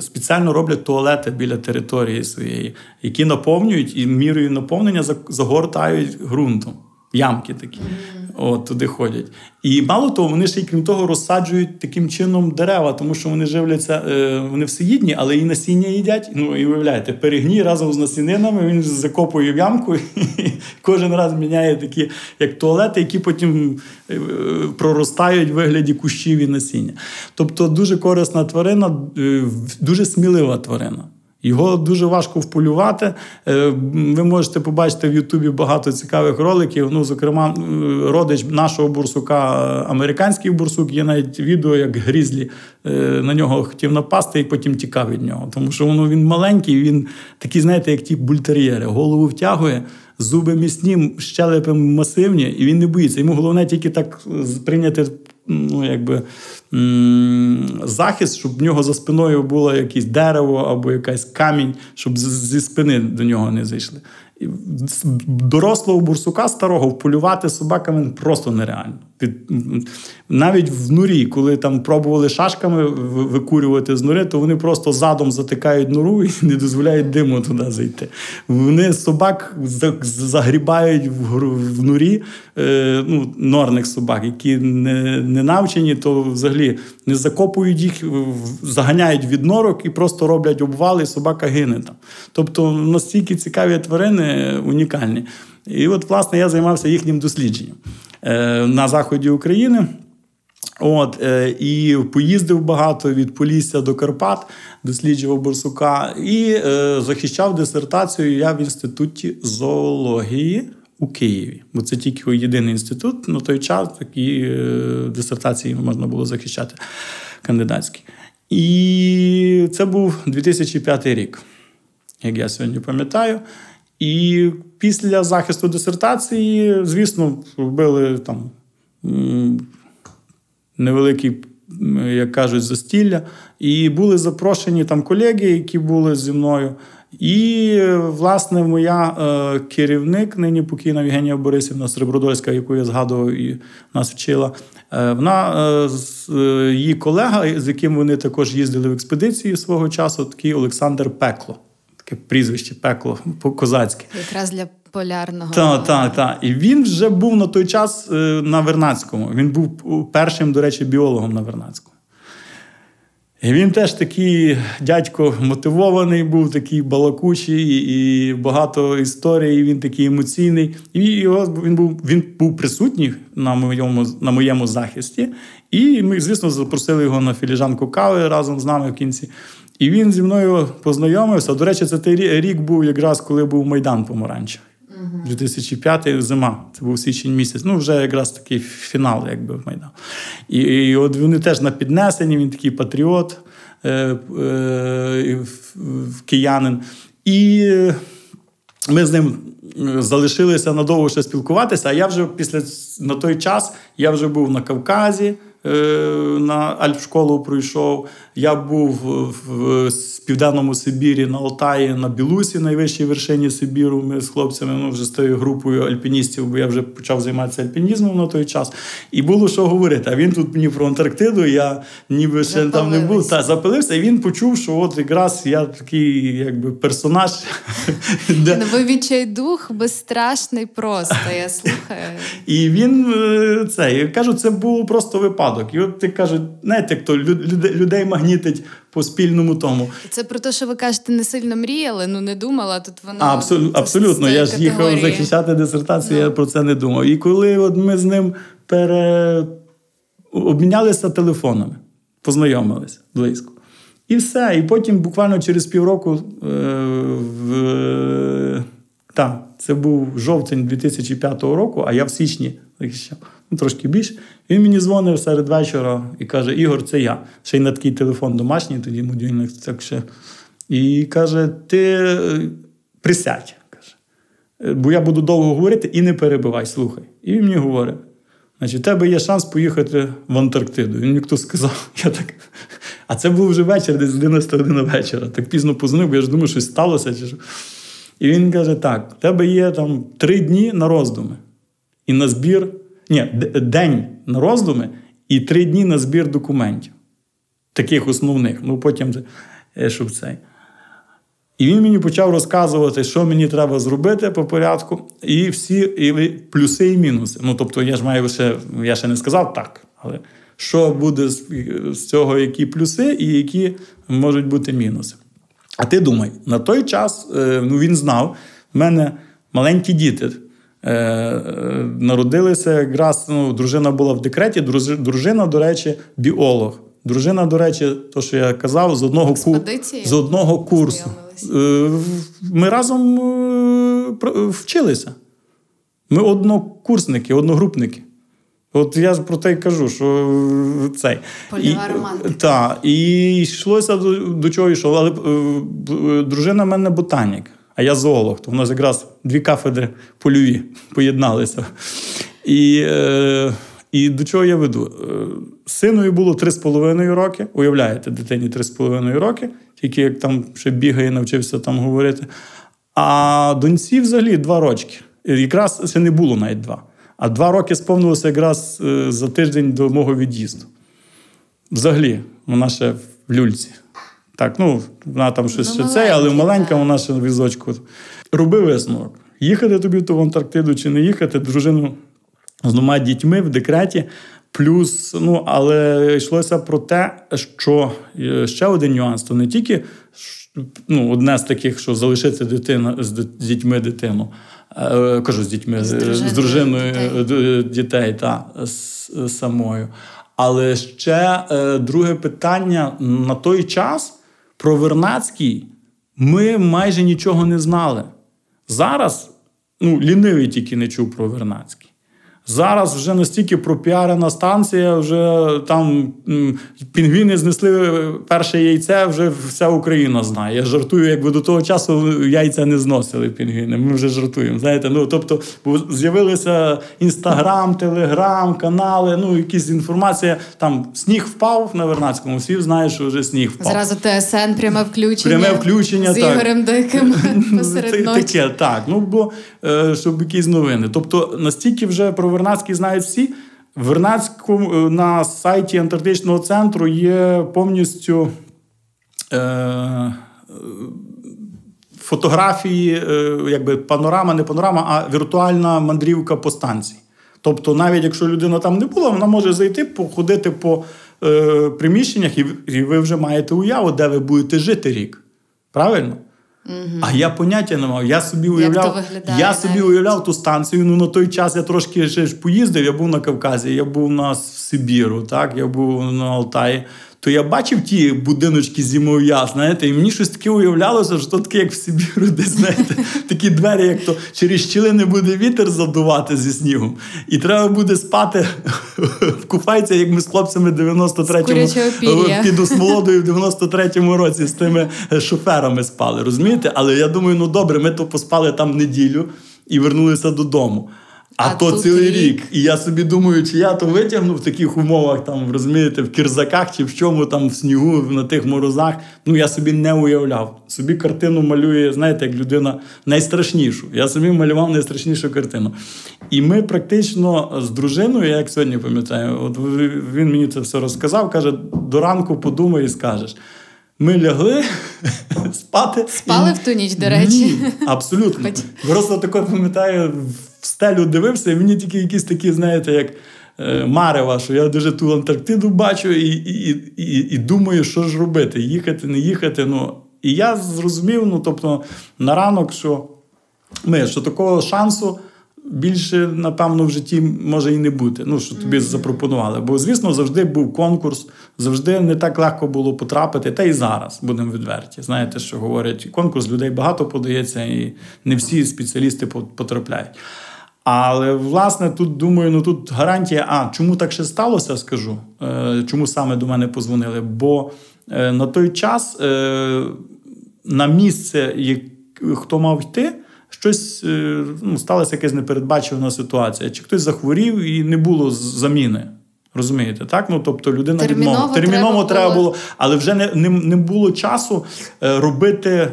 Speaker 3: спеціально роблять туалети біля території своєї, які наповнюють і мірою наповнення загортають ґрунтом. Ямки такі. От туди ходять. І мало того, вони ще й крім того розсаджують таким чином дерева, тому що вони живляться, е, вони всеїдні, але і насіння їдять. Ну і уявляєте, перегній разом з насінинами він закопує в ямку і кожен раз міняє такі, як туалети, які потім е, проростають в вигляді кущів і насіння. Тобто дуже корисна тварина, е, дуже смілива тварина. Його дуже важко вполювати. Е, ви можете побачити в Ютубі багато цікавих роликів. Ну, зокрема, родич нашого бурсука, американський бурсук, є навіть відео, як Грізлі е, на нього хотів напасти і потім тікав від нього. Тому що воно він маленький, він такий, знаєте, як ті бультер'єри. Голову втягує, зуби міцні, щелепи масивні, і він не боїться. Йому головне тільки так прийняти ну, якби, захист, щоб в нього за спиною було якесь дерево або якийсь камінь, щоб зі спини до нього не зайшли. Дорослого бурсука старого вполювати собаками просто нереально. Навіть в нурі, коли там пробували шашками викурювати з нори, то вони просто задом затикають нору і не дозволяють диму туди зайти. Вони собак загрібають в нурі, е, ну, норних собак, які не не навчені, то взагалі не закопують їх, заганяють від норок і просто роблять обвали, і собака гине там. Тобто настільки цікаві тварини унікальні. І от, власне, я займався їхнім дослідженням. Е, на заході України. От, е, І поїздив багато від Полісся до Карпат, досліджував Борсука і е, захищав дисертацію я в інституті зоології у Києві. Бо це тільки єдиний інститут на той час такі дисертації можна було захищати кандидатські. І це був 2005 рік, як я сьогодні пам'ятаю. І після захисту дисертації, звісно, робили там невеликий, як кажуть, застілля. І були запрошені там колеги, які були зі мною. І, власне, моя е, керівник, нині покійна Євгенія Борисівна Сребродольська, яку я згадував і нас вчила. Е, вона е, е, її колега, з яким вони також їздили в експедиції свого часу, такий Олександр Пекло таке прізвище пекло по-козацьке.
Speaker 1: Якраз для полярного.
Speaker 3: Так, так, так. І він вже був на той час е, на Вернацькому. Він був першим, до речі, біологом на Вернацькому. І він теж такий дядько мотивований, був такий балакучий, і багато історій, він такий емоційний. І його він був він був присутній на моєму на моєму захисті. І ми, звісно, запросили його на філіжанку кави разом з нами в кінці. І він зі мною познайомився. До речі, це той рік був якраз коли був Майдан Помаранчевий. 2005 зима, це був січень місяць. Ну, вже якраз такий фінал, якби в Майдан. І, і от вони теж на піднесенні, він такий патріот, е, е, киянин. І ми з ним залишилися надовго ще спілкуватися. А я вже після на той час я вже був на Кавказі. Е, на Альпшколу пройшов. Я був в, південному Сибірі на Алтаї, на Білусі, найвищій вершині Сибіру. Ми з хлопцями ну, вже з тою групою альпіністів, бо я вже почав займатися альпінізмом на той час. І було що говорити. А він тут мені про Антарктиду, я ніби ще там не був. Та запилився, і він почув, що от якраз я такий якби персонаж.
Speaker 1: Ну, ви відчайдух безстрашний просто. Я слухаю.
Speaker 3: І він е, це я кажу, це був просто випадок. І от ти кажуть, знаєте, хто людей магнітить по спільному тому.
Speaker 1: Це про те, що ви кажете, не сильно мріяли, ну не думала. Тут воно
Speaker 3: а, абсолютно, абсолютно. Я ж їхав захищати дисертацію, no. я ну. про це не думав. І коли от ми з ним пере... обмінялися телефонами, познайомилися близько. І все. І потім буквально через півроку е, в. Так, це був жовтень 2005 року, а я в січні захищав трошки більше. Він мені дзвонив серед вечора і каже: Ігор, це я. Ще й на такий телефон домашній, тоді мобільний, так ще. І каже: Ти е, присядь. каже. «Е, бо я буду довго говорити і не перебивай, слухай. І він мені говорить: значить, у тебе є шанс поїхати в Антарктиду. Він мені хто сказав, я так. А це був вже вечір, десь 11 година вечора. Так пізно позвонив, бо я ж думаю, щось сталося. чи що. І він каже: так, у тебе є там три дні на роздуми і на збір ні, день на роздуми і три дні на збір документів. Таких основних. Ну, потім е, щоб цей. І він мені почав розказувати, що мені треба зробити по порядку, і всі і плюси і мінуси. Ну, тобто, я ж маю ще, я ще не сказав так, але що буде з, цього, які плюси і які можуть бути мінуси. А ти думай, на той час е, ну, він знав, в мене маленькі діти. Е, народилися якраз ну, дружина була в декреті, дружина, до речі, біолог. Дружина, до речі, то, що я казав, з одного ку... з одного курсу. Е, ми разом е, вчилися. Ми однокурсники, одногрупники. От я ж про те й кажу, що цей.
Speaker 1: Романтика.
Speaker 3: Так, і йшлося до, до чого йшло. Але дружина в мене ботанік а я зоолог. То в нас якраз дві кафедри польові поєдналися. І е, і до чого я веду? Е, синові було 3,5 роки. Уявляєте, дитині 3,5 роки, тільки як там ще бігає, навчився там говорити. А доньці взагалі 2 рочки. Якраз ще не було навіть два. А два роки сповнилося якраз е, за тиждень до мого від'їзду. Взагалі, вона ще в люльці. Так, ну вона там щось ну, ще це, але маленька вона ще в візочку. Роби висновок. Їхати тобі в Антарктиду чи не їхати, дружину з двома дітьми в декреті. Плюс, ну, але йшлося про те, що е, ще один нюанс: то не тільки ну, одне з таких, що залишити дитину з дітьми дитину. Е, кажу з дітьми, з, з дружиною дітей, дітей та з, самою. Але ще е, друге питання на той час про Вернацький ми майже нічого не знали. Зараз ну, лінивий тільки не чув про Вернацький. Зараз вже настільки пропіарена станція, вже там пінгвіни знесли перше яйце, вже вся Україна знає. Я жартую, якби до того часу яйця не зносили пінгвіни. Ми вже жартуємо. Знаєте, ну тобто з'явилися інстаграм, телеграм, канали, ну якісь інформація. Там сніг впав на Вернацькому, всі знають, що вже сніг впав.
Speaker 1: Зразу ТСН, пряме включення.
Speaker 3: Пряме включення
Speaker 1: з Ігорем Диким посеред ночі.
Speaker 3: Таке, так. Ну бо е, щоб якісь новини. Тобто настільки вже про Вернацький знають всі. Вернацькому е, на сайті Антарктичного центру є повністю е, фотографії, е, якби панорама, не панорама, а віртуальна мандрівка по станції. Тобто, навіть якщо людина там не була, вона може зайти, походити по е, приміщеннях, і, і ви вже маєте уяву, де ви будете жити рік. Правильно? Угу. А я поняття не мав. Я собі уявляв я собі уявляв ту станцію. Ну на той час я трошки ще ж поїздив. Я був на Кавказі, я був на Сибіру, так я був на Алтаї то я бачив ті будиночки зимов'я, знаєте, і мені щось таке уявлялося, що то таке, як в Сибіру, де знаєте, такі двері, як то через щілини буде вітер задувати зі снігом. І треба буде спати в куфайці, як ми з хлопцями 93-му під Осмолодою в 93-му році з тими шоферами спали. Розумієте? Але я думаю, ну добре, ми то поспали там неділю і вернулися додому. А,
Speaker 1: А
Speaker 3: то цілий
Speaker 1: рік.
Speaker 3: рік. І я собі думаю, чи я то витягну в таких умовах, там, розумієте, в кірзаках чи в чому, там, в снігу, на тих морозах. Ну, я собі не уявляв. Собі картину малює, знаєте, як людина найстрашнішу. Я собі малював найстрашнішу картину. І ми практично з дружиною, я як сьогодні пам'ятаю, от він мені це все розказав, каже: до ранку подумай і скажеш. Ми лягли спати.
Speaker 1: Спали
Speaker 3: і-
Speaker 1: в ту ніч, до речі?
Speaker 3: Ні, абсолютно. Просто таке пам'ятаю, в стелю дивився, і мені тільки якісь такі, знаєте, як е, марева, що я дуже ту Антарктиду бачу і, і, і, і думаю, що ж робити, їхати, не їхати. Ну, і я зрозумів, ну, тобто, на ранок, що ми, що такого шансу. Більше, напевно, в житті може і не бути. Ну, що тобі запропонували. Бо, звісно, завжди був конкурс, завжди не так легко було потрапити. Та й зараз будемо відверті. Знаєте, що говорять, конкурс людей багато подається, і не всі спеціалісти потрапляють. Але власне тут думаю, ну тут гарантія. А чому так ще сталося? Скажу, е, чому саме до мене позвонили? Бо е, на той час е, на місце, хто мав йти, щось ну, сталася якась непередбачувана ситуація. Чи хтось захворів і не було заміни. Розумієте, так? Ну тобто людина
Speaker 1: Терміново
Speaker 3: відмовила. Терміново
Speaker 1: треба
Speaker 3: треба
Speaker 1: було.
Speaker 3: але вже не, не, не було часу е, робити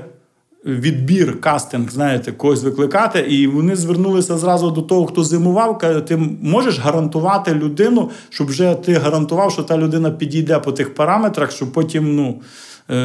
Speaker 3: відбір, кастинг, знаєте, когось викликати. І вони звернулися зразу до того, хто зимував. Каже, ти можеш гарантувати людину, щоб вже ти гарантував, що та людина підійде по тих параметрах, щоб потім ну. е,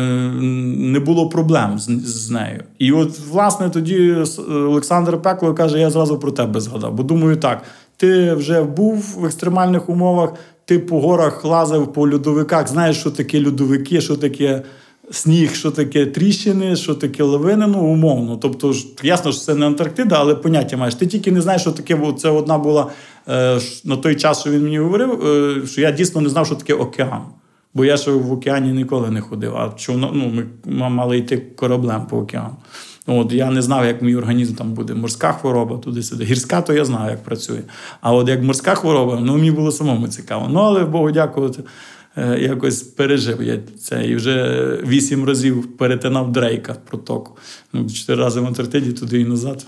Speaker 3: Не було проблем з, з нею. І от, власне, тоді Олександр Пекло каже: я зразу про тебе згадав. Бо думаю, так, ти вже був в екстремальних умовах, ти по горах лазив по льодовиках, знаєш, що таке льодовики, що таке сніг, що таке тріщини, що таке лавини, ну умовно. Тобто, ясно, що це не Антарктида, але поняття маєш. Ти тільки не знаєш, що таке, бо це одна була е, на той час, що він мені говорив, е, що я дійсно не знав, що таке океан. Бо я ще в океані ніколи не ходив. А човно, ну, ми мали йти кораблем по океану. От я не знав, як мій організм там буде. Морська хвороба туди-сюди. Гірська, то я знаю, як працює. А от як морська хвороба, ну мені було самому цікаво. Ну але Богу дякувати, е, якось пережив я це. І вже вісім разів перетинав Дрейка протоку. Ну, чотири рази в Антарктиді, туди і назад.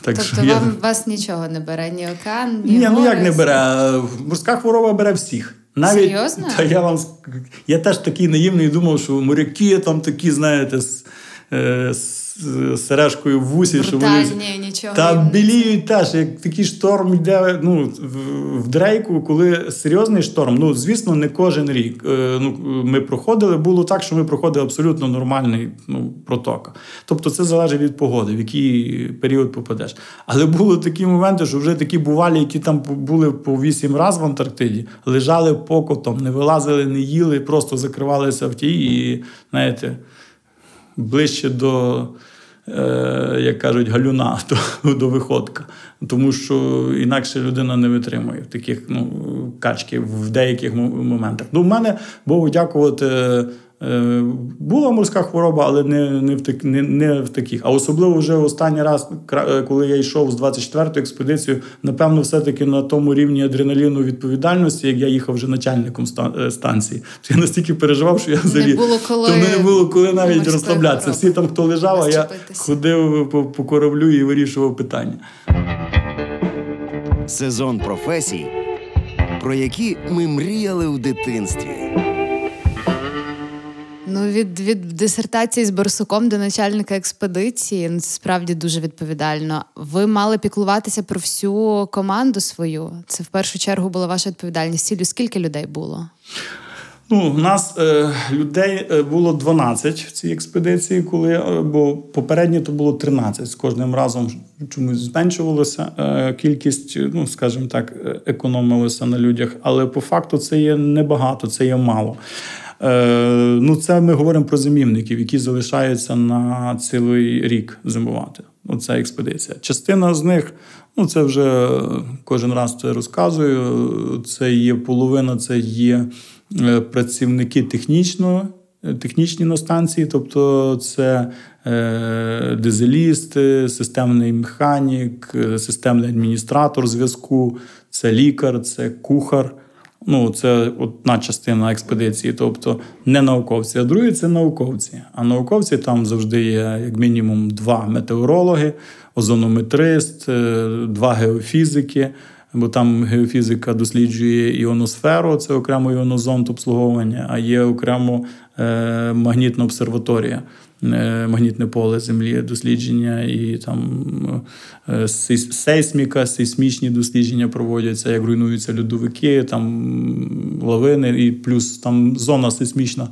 Speaker 3: Так
Speaker 1: Тобто
Speaker 3: що я...
Speaker 1: вас нічого не бере, ні океан, ні
Speaker 3: Ні, ну як не бере? Морська хвороба бере всіх. Навіть,
Speaker 1: Серйозно?
Speaker 3: Та я вам я теж такий наївний думав, що моряки там такі, знаєте, з, е, з з сережкою в вусі, що вони
Speaker 1: нічого
Speaker 3: та біліють теж, як такий шторм йде ну, в, дрейку, коли серйозний шторм. Ну, звісно, не кожен рік. Е, ну, ми проходили. Було так, що ми проходили абсолютно нормальний ну, проток. Тобто це залежить від погоди, в який період попадеш. Але були такі моменти, що вже такі бувалі, які там були по вісім разів в Антарктиді, лежали покотом, не вилазили, не їли, просто закривалися в тій і, знаєте, ближче до, як кажуть, галюна, до, до виходка. Тому що інакше людина не витримує таких ну, качки в деяких моментах. Ну, в мене Богу дякувати. Е, Була морська хвороба, але не, не, в так, не, не в таких. А особливо вже останній раз, кра- е, коли я йшов з 24-ю експедицією, напевно, все-таки на тому рівні адреналіну відповідальності, як я їхав вже начальником е, станції. То я настільки переживав, що я взагалі
Speaker 1: коли
Speaker 3: то не було коли навіть розслаблятися. Всі там, хто лежав, а я ходив по, по кораблю і вирішував питання.
Speaker 2: Сезон професій, про які ми мріяли у дитинстві.
Speaker 1: Ну, від, від дисертації з Барсуком до начальника експедиції ну, це справді дуже відповідально. Ви мали піклуватися про всю команду свою. Це в першу чергу була ваша відповідальність. Цілю скільки людей було?
Speaker 3: Ну, у нас е, людей е, було 12 в цій експедиції, коли е, бо попередньо то було 13. З кожним разом чомусь зменшувалася е, кількість, ну скажімо так, е, економилося на людях. Але по факту це є небагато, це є мало. Е, ну, це ми говоримо про зимівників, які залишаються на цілий рік зимувати. Оця експедиція. Частина з них, ну це вже кожен раз це розказую. Це є половина, це є е, працівники технічного. Технічні на станції, тобто це е, дизеліст, е, системний механік, е, системний адміністратор зв'язку, це лікар, це кухар, Ну, це одна частина експедиції, тобто не науковці, а другі це науковці. А науковці там завжди є як мінімум два метеорологи, озонометрист, е, два геофізики. Бо там геофізика досліджує іоносферу, це окремо іонозонд обслуговування, а є окремо е, магнітна обсерваторія, магнітне поле Землі, дослідження і там е, сейсміка, сейсмічні дослідження проводяться, як руйнуються льодовики, там лавини, і плюс там зона сейсмічна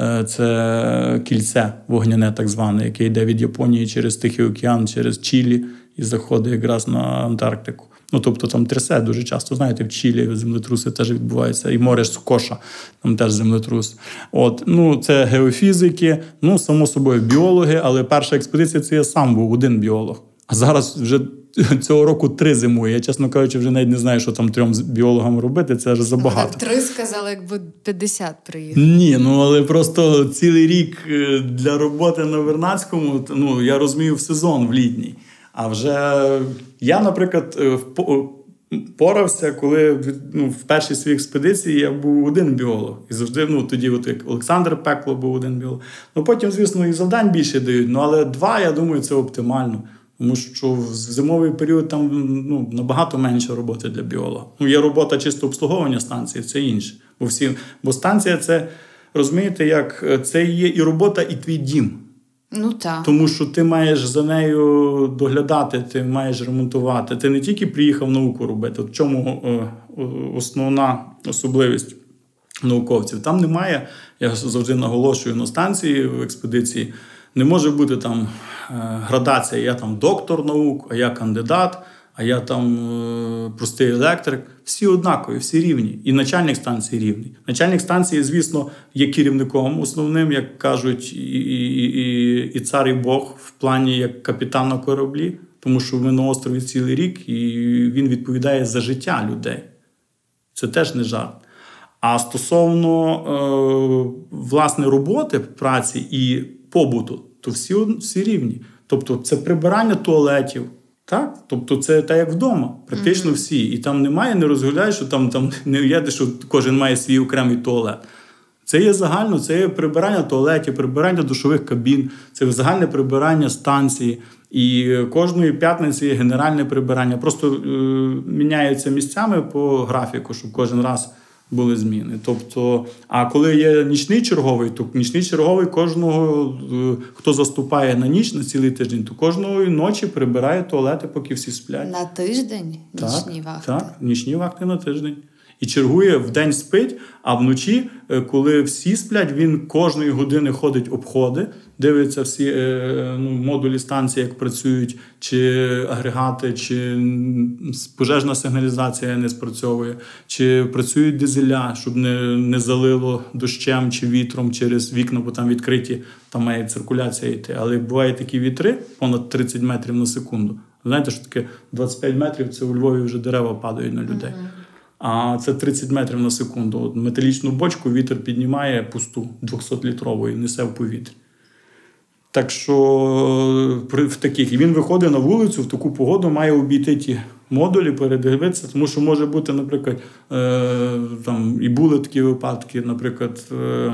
Speaker 3: е, це кільце вогняне, так зване, яке йде від Японії через Тихий океан, через Чилі і заходить якраз на Антарктику. Ну, тобто там трясе дуже часто. Знаєте, в Чилі землетруси теж відбуваються, і море Скоша, там теж землетрус. От, ну, це геофізики, ну, само собою, біологи, але перша експедиція це я сам був один біолог. А зараз вже цього року три зимує. Я, чесно кажучи, вже навіть не знаю, що там трьом біологам робити. Це ж забагато.
Speaker 1: Так три сказали, якби 50 приїхали.
Speaker 3: Ні, ну але просто цілий рік е, для роботи на Вернадському, ну я розумію в сезон в літній. А вже я, наприклад, е, впо- порався, коли ну, в першій своїй експедиції я був один біолог. І завжди, ну тоді, от як Олександр Пекло був один біолог. Ну потім, звісно, і завдань більше дають. Ну але два, я думаю, це оптимально. Тому що в зимовий період там ну, набагато менше роботи для біолога. Ну, є робота чисто обслуговування станції, це інше. Бо всі, бо станція це розумієте, як е, це є і робота, і твій дім.
Speaker 1: Ну так.
Speaker 3: Тому що ти маєш за нею доглядати, ти маєш ремонтувати. Ти не тільки приїхав науку робити. В чому е, основна особливість науковців? Там немає, я завжди наголошую на станції в експедиції. Не може бути там е, градація. Я там доктор наук, а я кандидат, а я там е, простий електрик. Всі однакові, всі рівні. І начальник станції рівний. Начальник станції, звісно, є керівником основним, як кажуть, і, і, і, і цар, і Бог в плані як капітан на кораблі, тому що ми на острові цілий рік, і він відповідає за життя людей. Це теж не жарт. А стосовно е, власне роботи, праці і побуту, то всі, всі рівні. Тобто це прибирання туалетів. Так? Тобто це так, як вдома, практично всі. І там немає, не розгуляєш, що там, там не є, що кожен має свій окремий туалет. Це є загально, це є прибирання туалетів, прибирання душових кабін, це загальне прибирання станції. І кожної п'ятниці є генеральне прибирання. Просто е, міняються місцями по графіку, щоб кожен раз були зміни. Тобто, а коли є нічний черговий, то нічний черговий кожного, е, хто заступає на ніч на цілий тиждень, то кожної ночі прибирає туалети, поки всі сплять.
Speaker 1: На тиждень нічні
Speaker 3: так,
Speaker 1: вахти.
Speaker 3: Так, нічні вахти на тиждень. І чергує в день спить, а вночі, е, коли всі сплять, він кожної години ходить обходи, дивиться всі е, ну, модулі станції, як працюють, чи агрегати, чи пожежна сигналізація не спрацьовує, чи працюють дизеля, щоб не, не залило дощем чи вітром через вікна, бо там відкриті, там має циркуляція йти. Але бувають такі вітри понад 30 метрів на секунду. Знаєте, що таке 25 метрів це у Львові вже дерева падають на людей. А це 30 метрів на секунду. От металічну бочку вітер піднімає пусту 200-літрову і несе в повітрі. Так що в таких і він виходить на вулицю в таку погоду, має обійти ті модулі, передивитися, тому що може бути, наприклад, е, там і були такі випадки, наприклад. Е,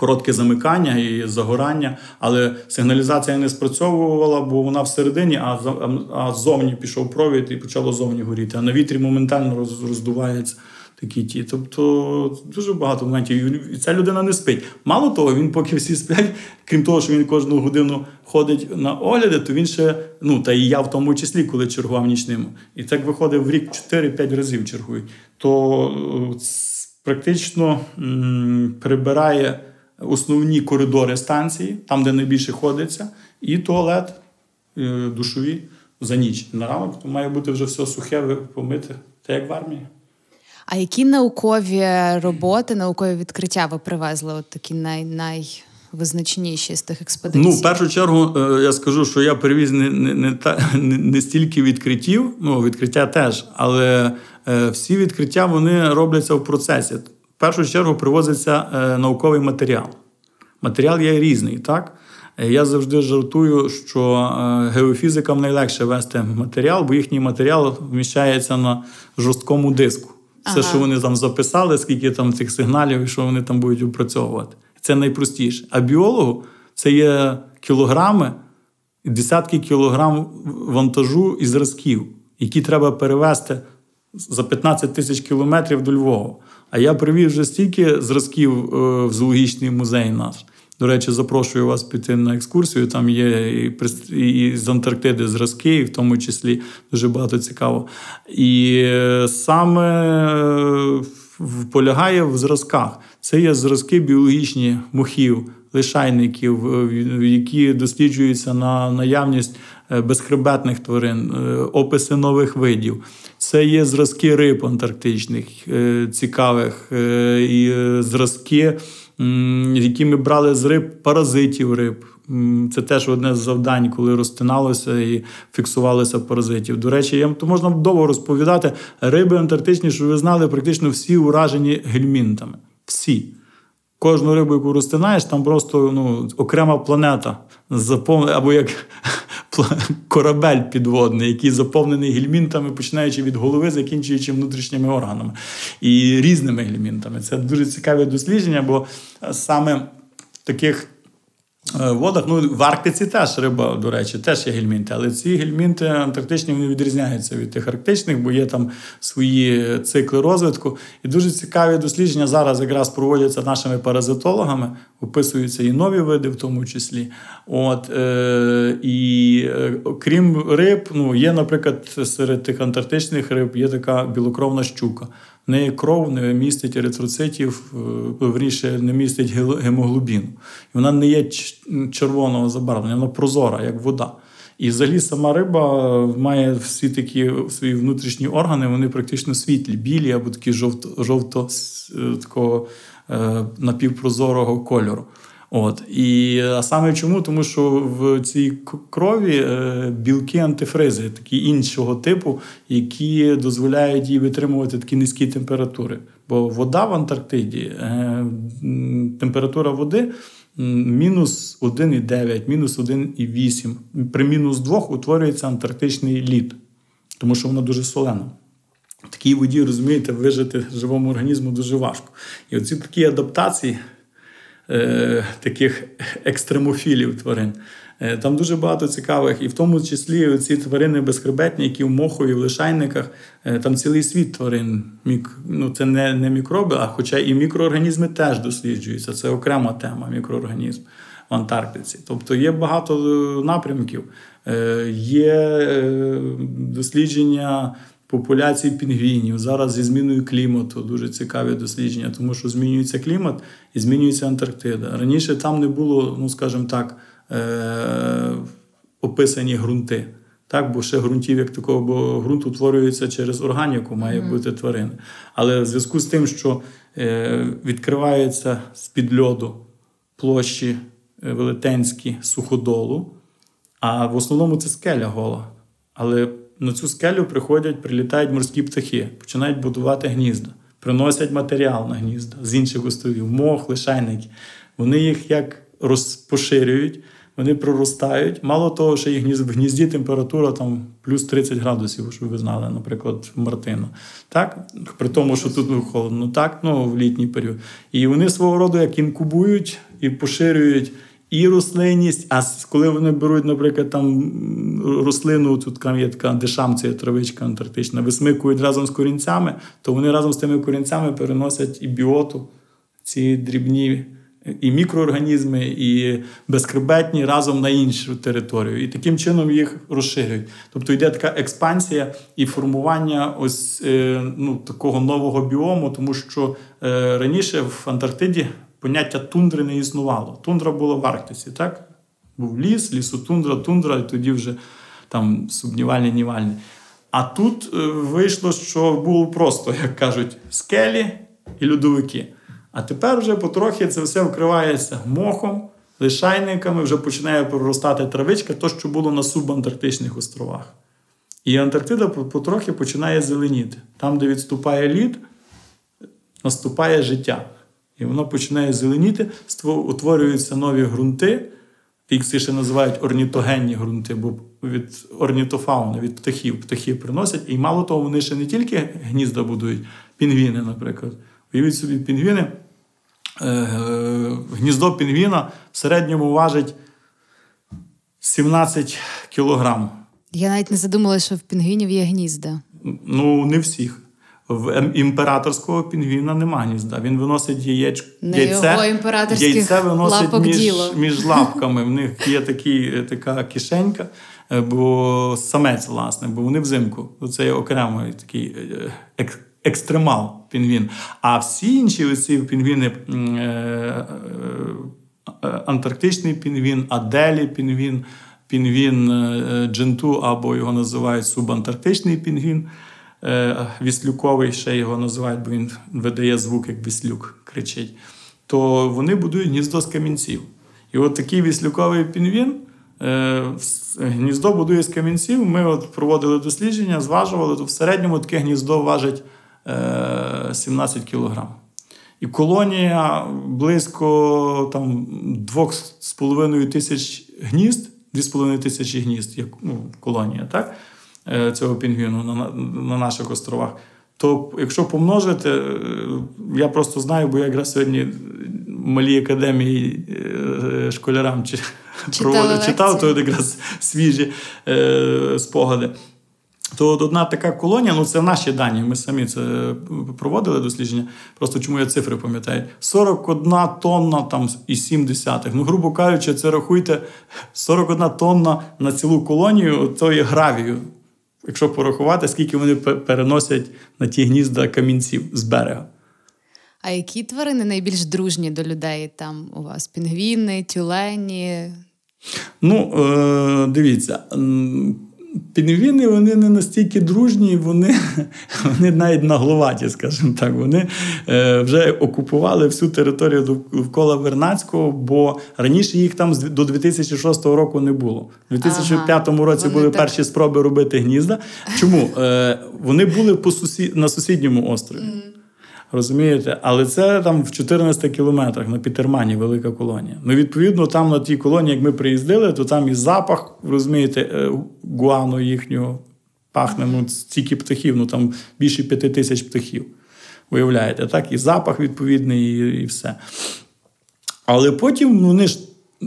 Speaker 3: коротке замикання і загорання, але сигналізація не спрацьовувала, бо вона всередині, а, а ззовні пішов провід і почало зовні горіти. А на вітрі моментально роздувається такі ті. Тобто дуже багато моментів. І ця людина не спить. Мало того, він поки всі сплять, крім того, що він кожну годину ходить на огляди, то він ще, ну та і я в тому числі, коли чергував нічним. І так виходить в рік 4-5 разів чергують. То е, практично м, прибирає основні коридори станції, там, де найбільше ходиться, і туалет е, душові за ніч. На ранок то має бути вже все сухе, помите, так як в армії.
Speaker 1: А які наукові роботи, наукові відкриття ви привезли? От такі най, найвизначніші з тих експедицій?
Speaker 3: Ну, в першу чергу, е, я скажу, що я привіз не, не, не, та, не, не стільки відкриттів, ну, відкриття теж, але е, всі відкриття вони робляться в процесі. В першу чергу привозиться е, науковий матеріал. Матеріал є різний, так? Е, Я завжди жартую, що е, геофізикам найлегше вести матеріал, бо їхній матеріал вміщається на жорсткому диску. Все, що вони там записали, скільки там цих сигналів і що вони там будуть опрацьовувати. Це найпростіше. А біологу це є кілограми, десятки кілограм вантажу і зразків, які треба перевезти за 15 тисяч кілометрів до Львова. А я привів вже стільки зразків е, в зоологічний музей наш. До речі, запрошую вас піти на екскурсію. Там є і, з Антарктиди зразки, і в тому числі дуже багато цікаво. І е, саме е, полягає в зразках. Це є зразки біологічні мохів, лишайників, які досліджуються на наявність безхребетних тварин, описи нових видів. Це є зразки риб антарктичних, цікавих і зразки які ми брали з риб, паразитів риб. Це теж одне з завдань, коли розтиналося і фіксувалися паразитів. До речі, я то можна довго розповідати. Риби антарктичні, що ви знали, практично всі уражені гельмінтами. Всі. Кожну рибу, яку розтинаєш, там просто ну, окрема планета заповнена, або як корабель підводний, який заповнений гельмінтами, починаючи від голови, закінчуючи внутрішніми органами і різними гельмінтами. Це дуже цікаве дослідження, бо саме в таких водах. Ну, В Арктиці теж риба, до речі, теж є гельмінти, але ці гельмінти антарктичні вони відрізняються від тих арктичних, бо є там свої цикли розвитку. І дуже цікаві дослідження зараз якраз проводяться нашими паразитологами, описуються і нові види, в тому числі. От, е, І е, крім риб, ну, є, наприклад, серед тих антарктичних риб є така білокровна щука. В неї кров не містить еритроцитів, е, верніше не містить гемоглобіну. І вона не є червоного забарвлення, вона прозора, як вода. І взагалі сама риба має всі такі свої внутрішні органи, вони практично світлі, білі або такі жовто, жовто е, такого е, напівпрозорого кольору. От і а саме чому? Тому що в цій крові е, білки антифризи, такі іншого типу, які дозволяють їй витримувати такі низькі температури. Бо вода в Антарктиді, температура води. Мінус 1,9, мінус 1,8. При мінус 2 утворюється антарктичний лід, тому що воно дуже солено. В такій воді, розумієте, вижити живому організму дуже важко. І оці такі адаптації Е, таких екстремофілів тварин. Е, там дуже багато цікавих, і в тому числі ці тварини безхребетні, які в мохові, в лишайниках, е, там цілий світ тварин. Ну, Це не не мікроби, а хоча і мікроорганізми теж досліджуються. Це окрема тема мікроорганізм в Антарктиці. Тобто є багато напрямків, є дослідження популяції пінгвінів. Зараз зі зміною клімату дуже цікаві дослідження, тому що змінюється клімат і змінюється Антарктида. Раніше там не було, ну скажімо так, е- описані ґрунти. Так, бо ще ґрунтів як такого, бо ґрунт утворюється через органіку, має mm-hmm. бути тварини. Але в зв'язку з тим, що е, відкриваються з-під льоду площі е, велетенські суходолу, а в основному це скеля гола. Але на цю скелю приходять, прилітають морські птахи, починають будувати гнізда, приносять матеріал на гнізда з інших островів, мох, лишайники. Вони їх як розпоширюють, вони проростають. Мало того, що їх в гнізді температура там плюс 30 градусів, щоб ви знали, наприклад, в Мартину. Так? При тому, що тут холодно, так, ну, в літній період. І вони свого роду як інкубують і поширюють і рослинність. А коли вони беруть, наприклад, там рослину, тут є така дешамція, травичка антарктична, висмикують разом з корінцями, то вони разом з тими корінцями переносять і біоту, ці дрібні. І мікроорганізми, і безкребетні разом на іншу територію. І таким чином їх розширюють. Тобто йде така експансія і формування ось е, ну, такого нового біому, тому що е, раніше в Антарктиді поняття тундри не існувало. Тундра була в Арктиці, так? Був ліс, лісотундра, тундра, і тоді вже там сумнівальні, нівальні. А тут е, вийшло, що було просто, як кажуть, скелі і льодовики. А тепер вже потрохи це все вкривається мохом, лишайниками, вже починає проростати травичка, то, що було на субантарктичних островах. І Антарктида потрохи починає зеленіти. Там, де відступає лід, наступає життя. І воно починає зеленіти, утворюються нові ґрунти, їх ще називають орнітогенні ґрунти, бо від орнітофауни, від птахів птахи приносять. І мало того, вони ще не тільки гнізда будують, Пінгвіни, наприклад. Уявіть собі, пінгвіни. Е, е, Гніздо пінгвіна в середньому важить 17 кілограм.
Speaker 1: Я навіть не задумала, що в пінгвінів є гнізда.
Speaker 3: Ну, не всіх. В ем- імператорського пінгвіна нема гнізда. Він виносить яєч...
Speaker 1: Не
Speaker 3: яйце.
Speaker 1: його імператорських
Speaker 3: яйце виносить
Speaker 1: лапок
Speaker 3: між,
Speaker 1: діло.
Speaker 3: між лапками. В них є такі, така кишенька, е, бо самець, власне, бо вони взимку. Це є окремий такий е, екстремал пінгвін. А всі інші оці пінгвіни. е, е, Антарктичний пінгвін, Аделі пінгвін, пінгвін е, Дженту, або його називають субантарктичний пінгвін. Віслюковий, ще його називають, бо він видає звук, як віслюк кричить. То вони будують гніздо з камінців. І от такий віслюковий пінгвін гніздо будує з камінців. Ми от проводили дослідження, зважували, то в середньому таке гніздо важить 17 кілограм. І колонія близько там, 2,5 тисяч гнізд, 2,5 тисячі гнізд, як ну, колонія, так? е, цього пінгвіну на, на- на наших островах. То якщо помножити, е, я просто знаю, бо я якраз сьогодні в малій академії е, школярам чи, проводив, читав, то якраз свіжі е, спогади. То от одна така колонія, ну це наші дані, ми самі це проводили дослідження. Просто чому я цифри пам'ятаю? 41 тонна там і 7 десятих. Ну, грубо кажучи, це рахуйте 41 тонна на цілу колонію тої гравію. Якщо порахувати, скільки вони переносять на ті гнізда камінців з берега.
Speaker 1: А які тварини найбільш дружні до людей? Там у вас пінгвіни, тюлені.
Speaker 3: Ну, е, дивіться, пінгвіни вони не настільки дружні, вони, вони навіть нагловаті, скажімо так. Вони е, вже окупували всю територію довкола Вернацького, бо раніше їх там до 2006 року не було. У 2005 році були
Speaker 1: так-
Speaker 3: перші спроби робити гнізда. Чому? Е, вони були по сусі... на сусідньому острові. Розумієте? Але це там в 14 кілометрах на Пітермані велика колонія. Ну, відповідно, там на тій колонії, як ми приїздили, то там і запах, розумієте, е, гуану їхнього пахне, ну, стільки птахів, ну там більше п'яти тисяч птахів. Уявляєте, так? І запах відповідний, і, і все. Але потім вони ж е,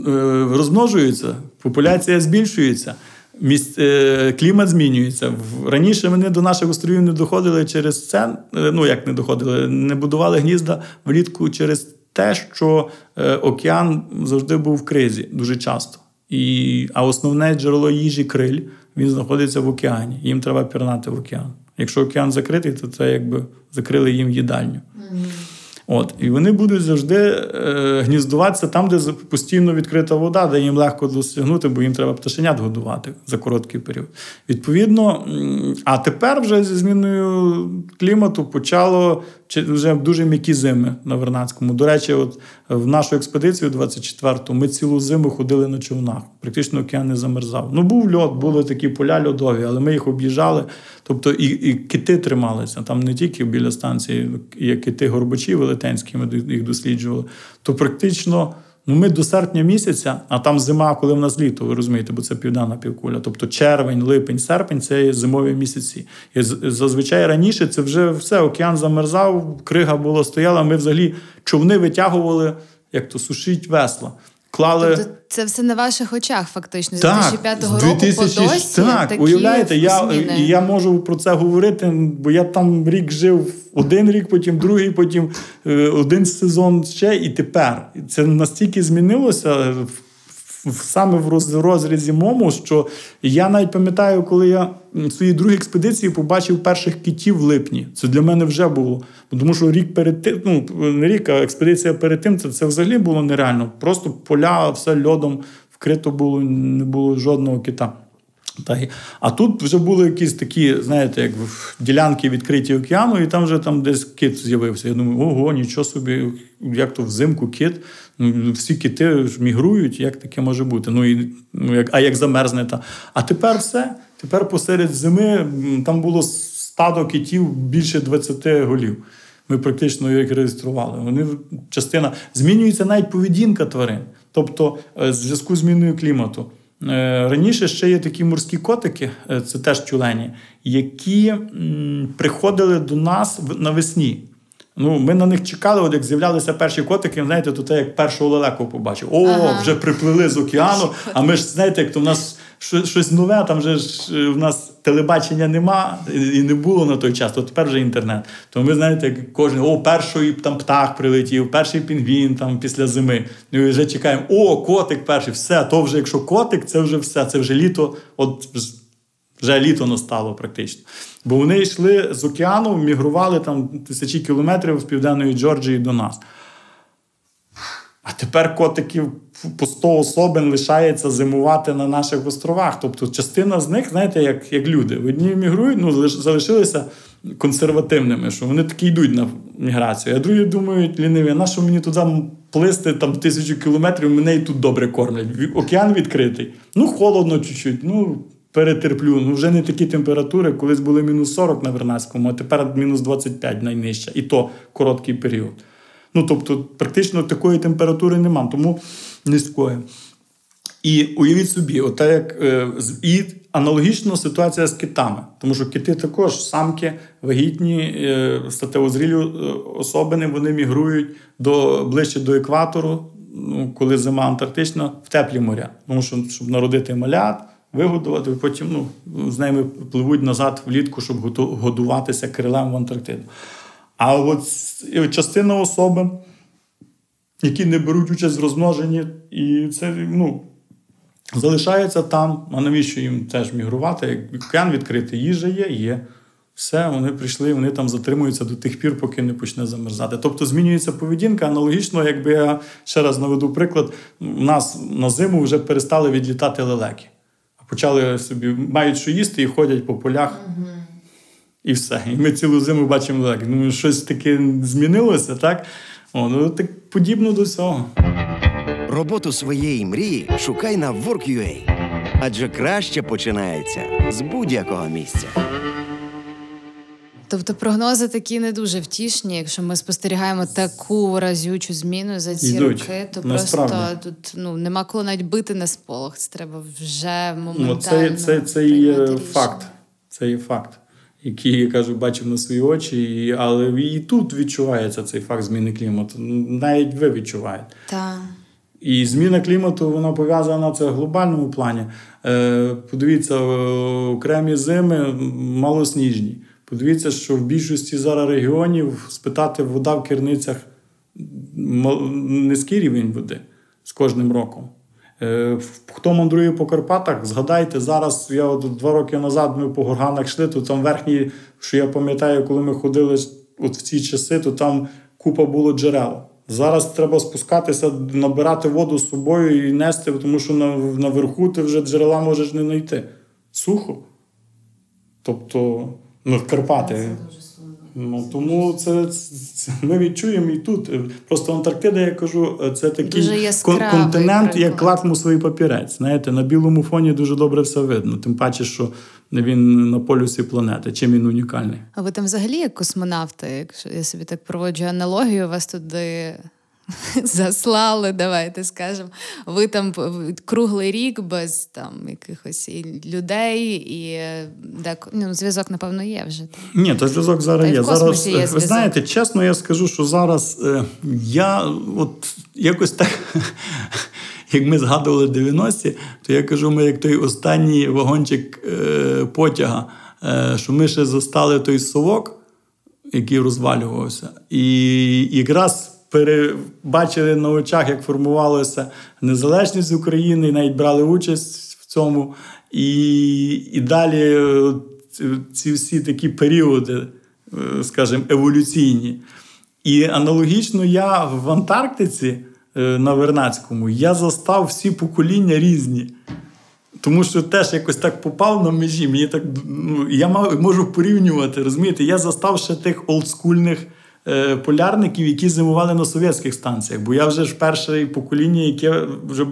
Speaker 3: розмножуються, популяція збільшується, міс, е, клімат змінюється. Раніше вони до наших островів не доходили через це. е, ну як не доходили, не будували гнізда влітку через те, що е, океан завжди був в кризі дуже часто. І, а основне джерело їжі криль він знаходиться в океані. Їм треба пірнати в океан. Якщо океан закритий, то це якби закрили їм їдальню. От, і вони будуть завжди е, гніздуватися там, де постійно відкрита вода, де їм легко досягнути, бо їм треба пташенят годувати за короткий період. Відповідно, а тепер вже зі зміною клімату почало вже дуже м'які зими на Вернадському. До речі, от в нашу експедицію 24-ту ми цілу зиму ходили на човнах. Практично океан не замерзав. Ну, був льод, були такі поля льодові, але ми їх об'їжджали. Тобто і, і кити трималися. Там не тільки біля станції є кити горбачі велетенські, ми їх досліджували. То практично. Ну, ми до серпня місяця, а там зима, коли в нас літо, ви розумієте, бо це південна півкуля. Тобто червень, липень, серпень це зимові місяці. І зазвичай раніше це вже все, океан замерзав, крига була стояла. Ми взагалі човни витягували, як то сушить весла. Клали.
Speaker 1: Тобто це все на ваших очах, фактично. З
Speaker 3: Так,
Speaker 1: 2005 року
Speaker 3: 2000
Speaker 1: по досі.
Speaker 3: Так,
Speaker 1: такі
Speaker 3: уявляєте, я,
Speaker 1: зміни.
Speaker 3: я можу про це говорити, бо я там рік жив один рік, потім другий, потім е, один сезон ще і тепер. Це настільки змінилося в- в- саме в розрізі мому, що я навіть пам'ятаю, коли я в своїй другій експедиції побачив перших китів в липні. Це для мене вже було. Тому що рік перед тим, ну не рік, а експедиція перед тим, це, це взагалі було нереально. Просто поля, все льодом вкрито було, не було жодного кита. Та а тут вже були якісь такі, знаєте, як в- ділянки відкриті океану, і там вже там десь кит з'явився. Я думаю, ого, нічого собі, як то взимку кит. Ну, всі кити ж мігрують, як таке може бути? Ну, і, ну, як, а як замерзне та. А тепер все. Тепер посеред зими там було стадо китів більше 20 голів. Ми практично їх реєстрували. Вони частина змінюється навіть поведінка тварин. Тобто, е, в зв'язку з зміною клімату. Е, раніше ще є такі морські котики, е, це теж тюлені, які приходили до нас навесні. Ну, ми на них чекали, от як з'являлися перші котики, знаєте, то те, як першого лелеку побачив. О,
Speaker 1: Ага.
Speaker 3: вже приплили з океану. А ми ж знаєте, як то в нас щось, нове, там вже ж е, в нас телебачення нема і не було на той час, то тепер вже інтернет. То ми знаєте, як кожен о, перший там птах прилетів, перший пінгвін там після зими. І вже чекаємо, о, котик перший, все, то вже якщо котик, це вже все, це вже літо. От вже літо настало практично. Бо вони йшли з океану, мігрували там тисячі кілометрів з південної Джорджії до нас. А тепер котиків по 100 особин лишається зимувати на наших островах. Тобто частина з них, знаєте, як, як люди. Одні мігрують, ну залишилися консервативними, що вони таки йдуть на міграцію. А другі думають, ліниві, на що мені туди плисти там тисячу кілометрів, мене і тут добре кормлять. Океан відкритий. Ну, холодно чуть-чуть. Ну, перетерплю. Ну, вже не такі температури, колись були мінус 40 на Вернадському, а тепер мінус 25 найнижча. І то короткий період. Ну, тобто, практично такої температури нема, тому низької. І уявіть собі, ота як е, і аналогічна ситуація з китами, тому що кити також самки, вагітні, е, статевозрілі е, особини, вони мігрують до ближче до екватору, ну, коли зима антарктична, в теплі моря. Тому що щоб народити малят, вигодувати, потім ну, з ними пливуть назад влітку, щоб годуватися крилем в Антарктиду. А от частина особин, які не беруть участь в розмноженні, і це ну, залишається там. А навіщо їм теж мігрувати? Океан відкритий, їжа є, є. Все, вони прийшли, вони там затримуються до тих пір, поки не почне замерзати. Тобто змінюється поведінка. Аналогічно, якби я ще раз наведу приклад, у нас на зиму вже перестали відлітати лелеки. Почали собі, мають що їсти і ходять по полях. І все. І ми цілу зиму бачимо так. Ну, щось таке змінилося, так? О, ну, так подібно до цього.
Speaker 2: Роботу своєї мрії шукай на Work.ua. Адже краще починається з будь-якого місця.
Speaker 1: Тобто прогнози такі не дуже втішні. Якщо ми спостерігаємо таку разючу зміну за ці
Speaker 3: Йдуть.
Speaker 1: роки, то
Speaker 3: Насправді.
Speaker 1: просто тут ну нема коли навіть бити на сполох. Це треба вже моментально.
Speaker 3: Ну, це, це, це є факт. Це є факт, який я кажу, бачив на свої очі, і, але і тут відчувається цей факт зміни клімату. Навіть ви відчуваєте.
Speaker 1: Та.
Speaker 3: І зміна клімату вона пов'язана це в глобальному плані. Е, подивіться, окремі зими малосніжні. Подивіться, що в більшості зараз регіонів спитати вода в керницях низький рівень води з кожним роком. Е, Хто мандрує по Карпатах, згадайте, зараз я от два роки назад ми по горганах йшли, то там верхні, що я пам'ятаю, коли ми ходили от в ці часи, то там купа було джерел. Зараз треба спускатися, набирати воду з собою і нести, тому що наверху ти вже джерела можеш не знайти. Сухо. Тобто, ну, в Карпати. Ну, тому це, це ми відчуємо і тут. Просто Антарктида, я кажу, це такий
Speaker 1: Дуже
Speaker 3: континент, як
Speaker 1: приклад.
Speaker 3: лакмусовий папірець. Знаєте, на білому фоні дуже добре все видно. Тим паче, що він на полюсі планети. Чим він унікальний?
Speaker 1: А ви там взагалі як космонавти, якщо я собі так проводжу аналогію, вас туди заслали, давайте скажемо. Ви там круглий рік без там якихось і людей, і е, дек... ну, зв'язок, напевно, є вже.
Speaker 3: Ні, то зв'язок зараз
Speaker 1: Та
Speaker 3: є. Зараз,
Speaker 1: є
Speaker 3: е, ви знаєте, чесно, я скажу, що зараз е, я от якось так, як ми згадували 90-ті, то я кажу, ми як той останній вагончик е, потяга, е, що ми ще застали той совок, який розвалювався, і якраз. Перебачили на очах, як формувалася незалежність України, і навіть брали участь в цьому. І, і далі е, ці- всі такі періоди, е, скажімо, еволюційні. І аналогічно я в Антарктиці е, на Вернадському я застав всі покоління різні. Тому що теж якось так попав на межі. Мені так ну, я можу порівнювати, розумієте? Я застав ще тих олдскульних полярників, які зимували на совєтських станціях. Бо я вже ж перше покоління, яке вже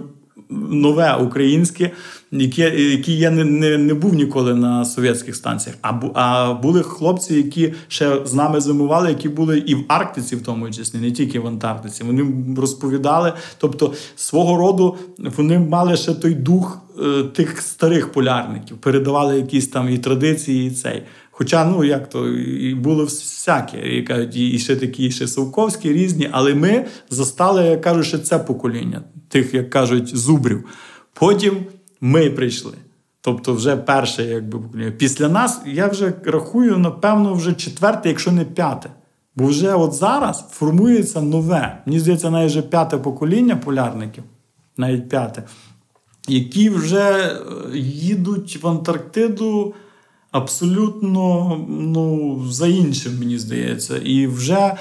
Speaker 3: нове українське, яке, які я не, не, не був ніколи на совєтських станціях. А, а були хлопці, які ще з нами зимували, які були і в Арктиці, в тому числі, не тільки в Антарктиці. Вони розповідали, тобто свого роду вони мали ще той дух е, тих старих полярників, передавали якісь там і традиції, і цей. Хоча, ну як то, і було всяке, і кажуть, і ще такі, і ще Совковські, різні, але ми застали, я кажу, ще це покоління, тих, як кажуть, зубрів. Потім ми прийшли. Тобто, вже перше, якби покоління. Після нас я вже рахую, напевно, вже четверте, якщо не п'яте. Бо вже от зараз формується нове. Мені здається, навіть вже п'яте покоління полярників, навіть п'яте, які вже їдуть в Антарктиду абсолютно ну, за іншим, мені здається. І вже,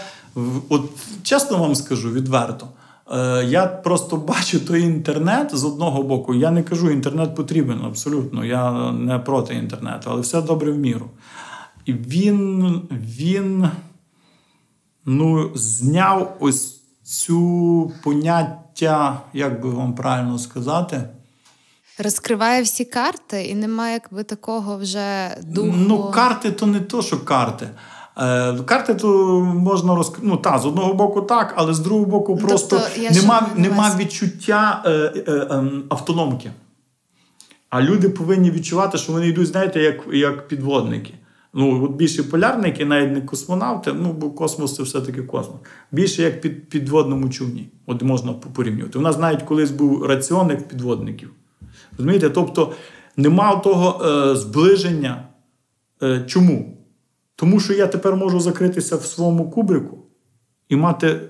Speaker 3: от чесно вам скажу відверто. Е, я просто бачу той інтернет з одного боку. Я не кажу, інтернет потрібен абсолютно. Я не проти інтернету, але все добре в міру. І він він ну, зняв ось цю поняття, як би вам правильно сказати.
Speaker 1: Розкриває всі карти, і немає якби такого вже духу.
Speaker 3: Ну, карти то не то, що карти. Е, Карти то можна розк... Ну, та, з одного боку так, але з другого боку, ну, просто тобто, нема нема відчуття е, е, е, автономки. А люди повинні відчувати, що вони йдуть, знаєте, як як підводники. Ну, от Більше полярники, навіть не космонавти, ну, бо космос це все-таки космос. Більше як під підводному човні. От можна порівнювати. У нас навіть колись був раціонник підводників. Розумієте? Тобто нема того е, зближення. Е, Чому? Тому що я тепер можу закритися в своєму кубрику і мати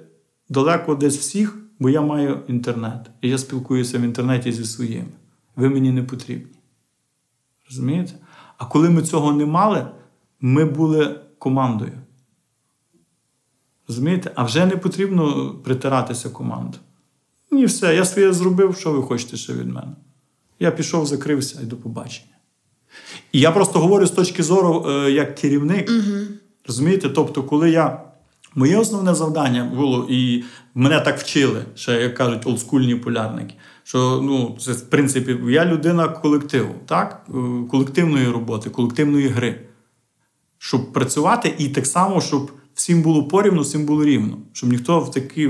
Speaker 3: далеко десь всіх, бо я маю інтернет. І я спілкуюся в інтернеті зі своїми. Ви мені не потрібні. Розумієте? А коли ми цього не мали, ми були командою. Розумієте? А вже не потрібно притиратися команду. Ні, все, я своє зробив, що ви хочете ще від мене. Я пішов, закрився і до побачення. І я просто говорю з точки зору е, як керівник. Угу. Розумієте? Тобто, коли я. Моє основне завдання було, і мене так вчили, ще, як кажуть, олдскульні полярники. Що ну, це, в принципі, я людина колективу, так? Е, колективної роботи, колективної гри. Щоб працювати, і так само, щоб всім було порівну, всім було рівно. Щоб ніхто в такі.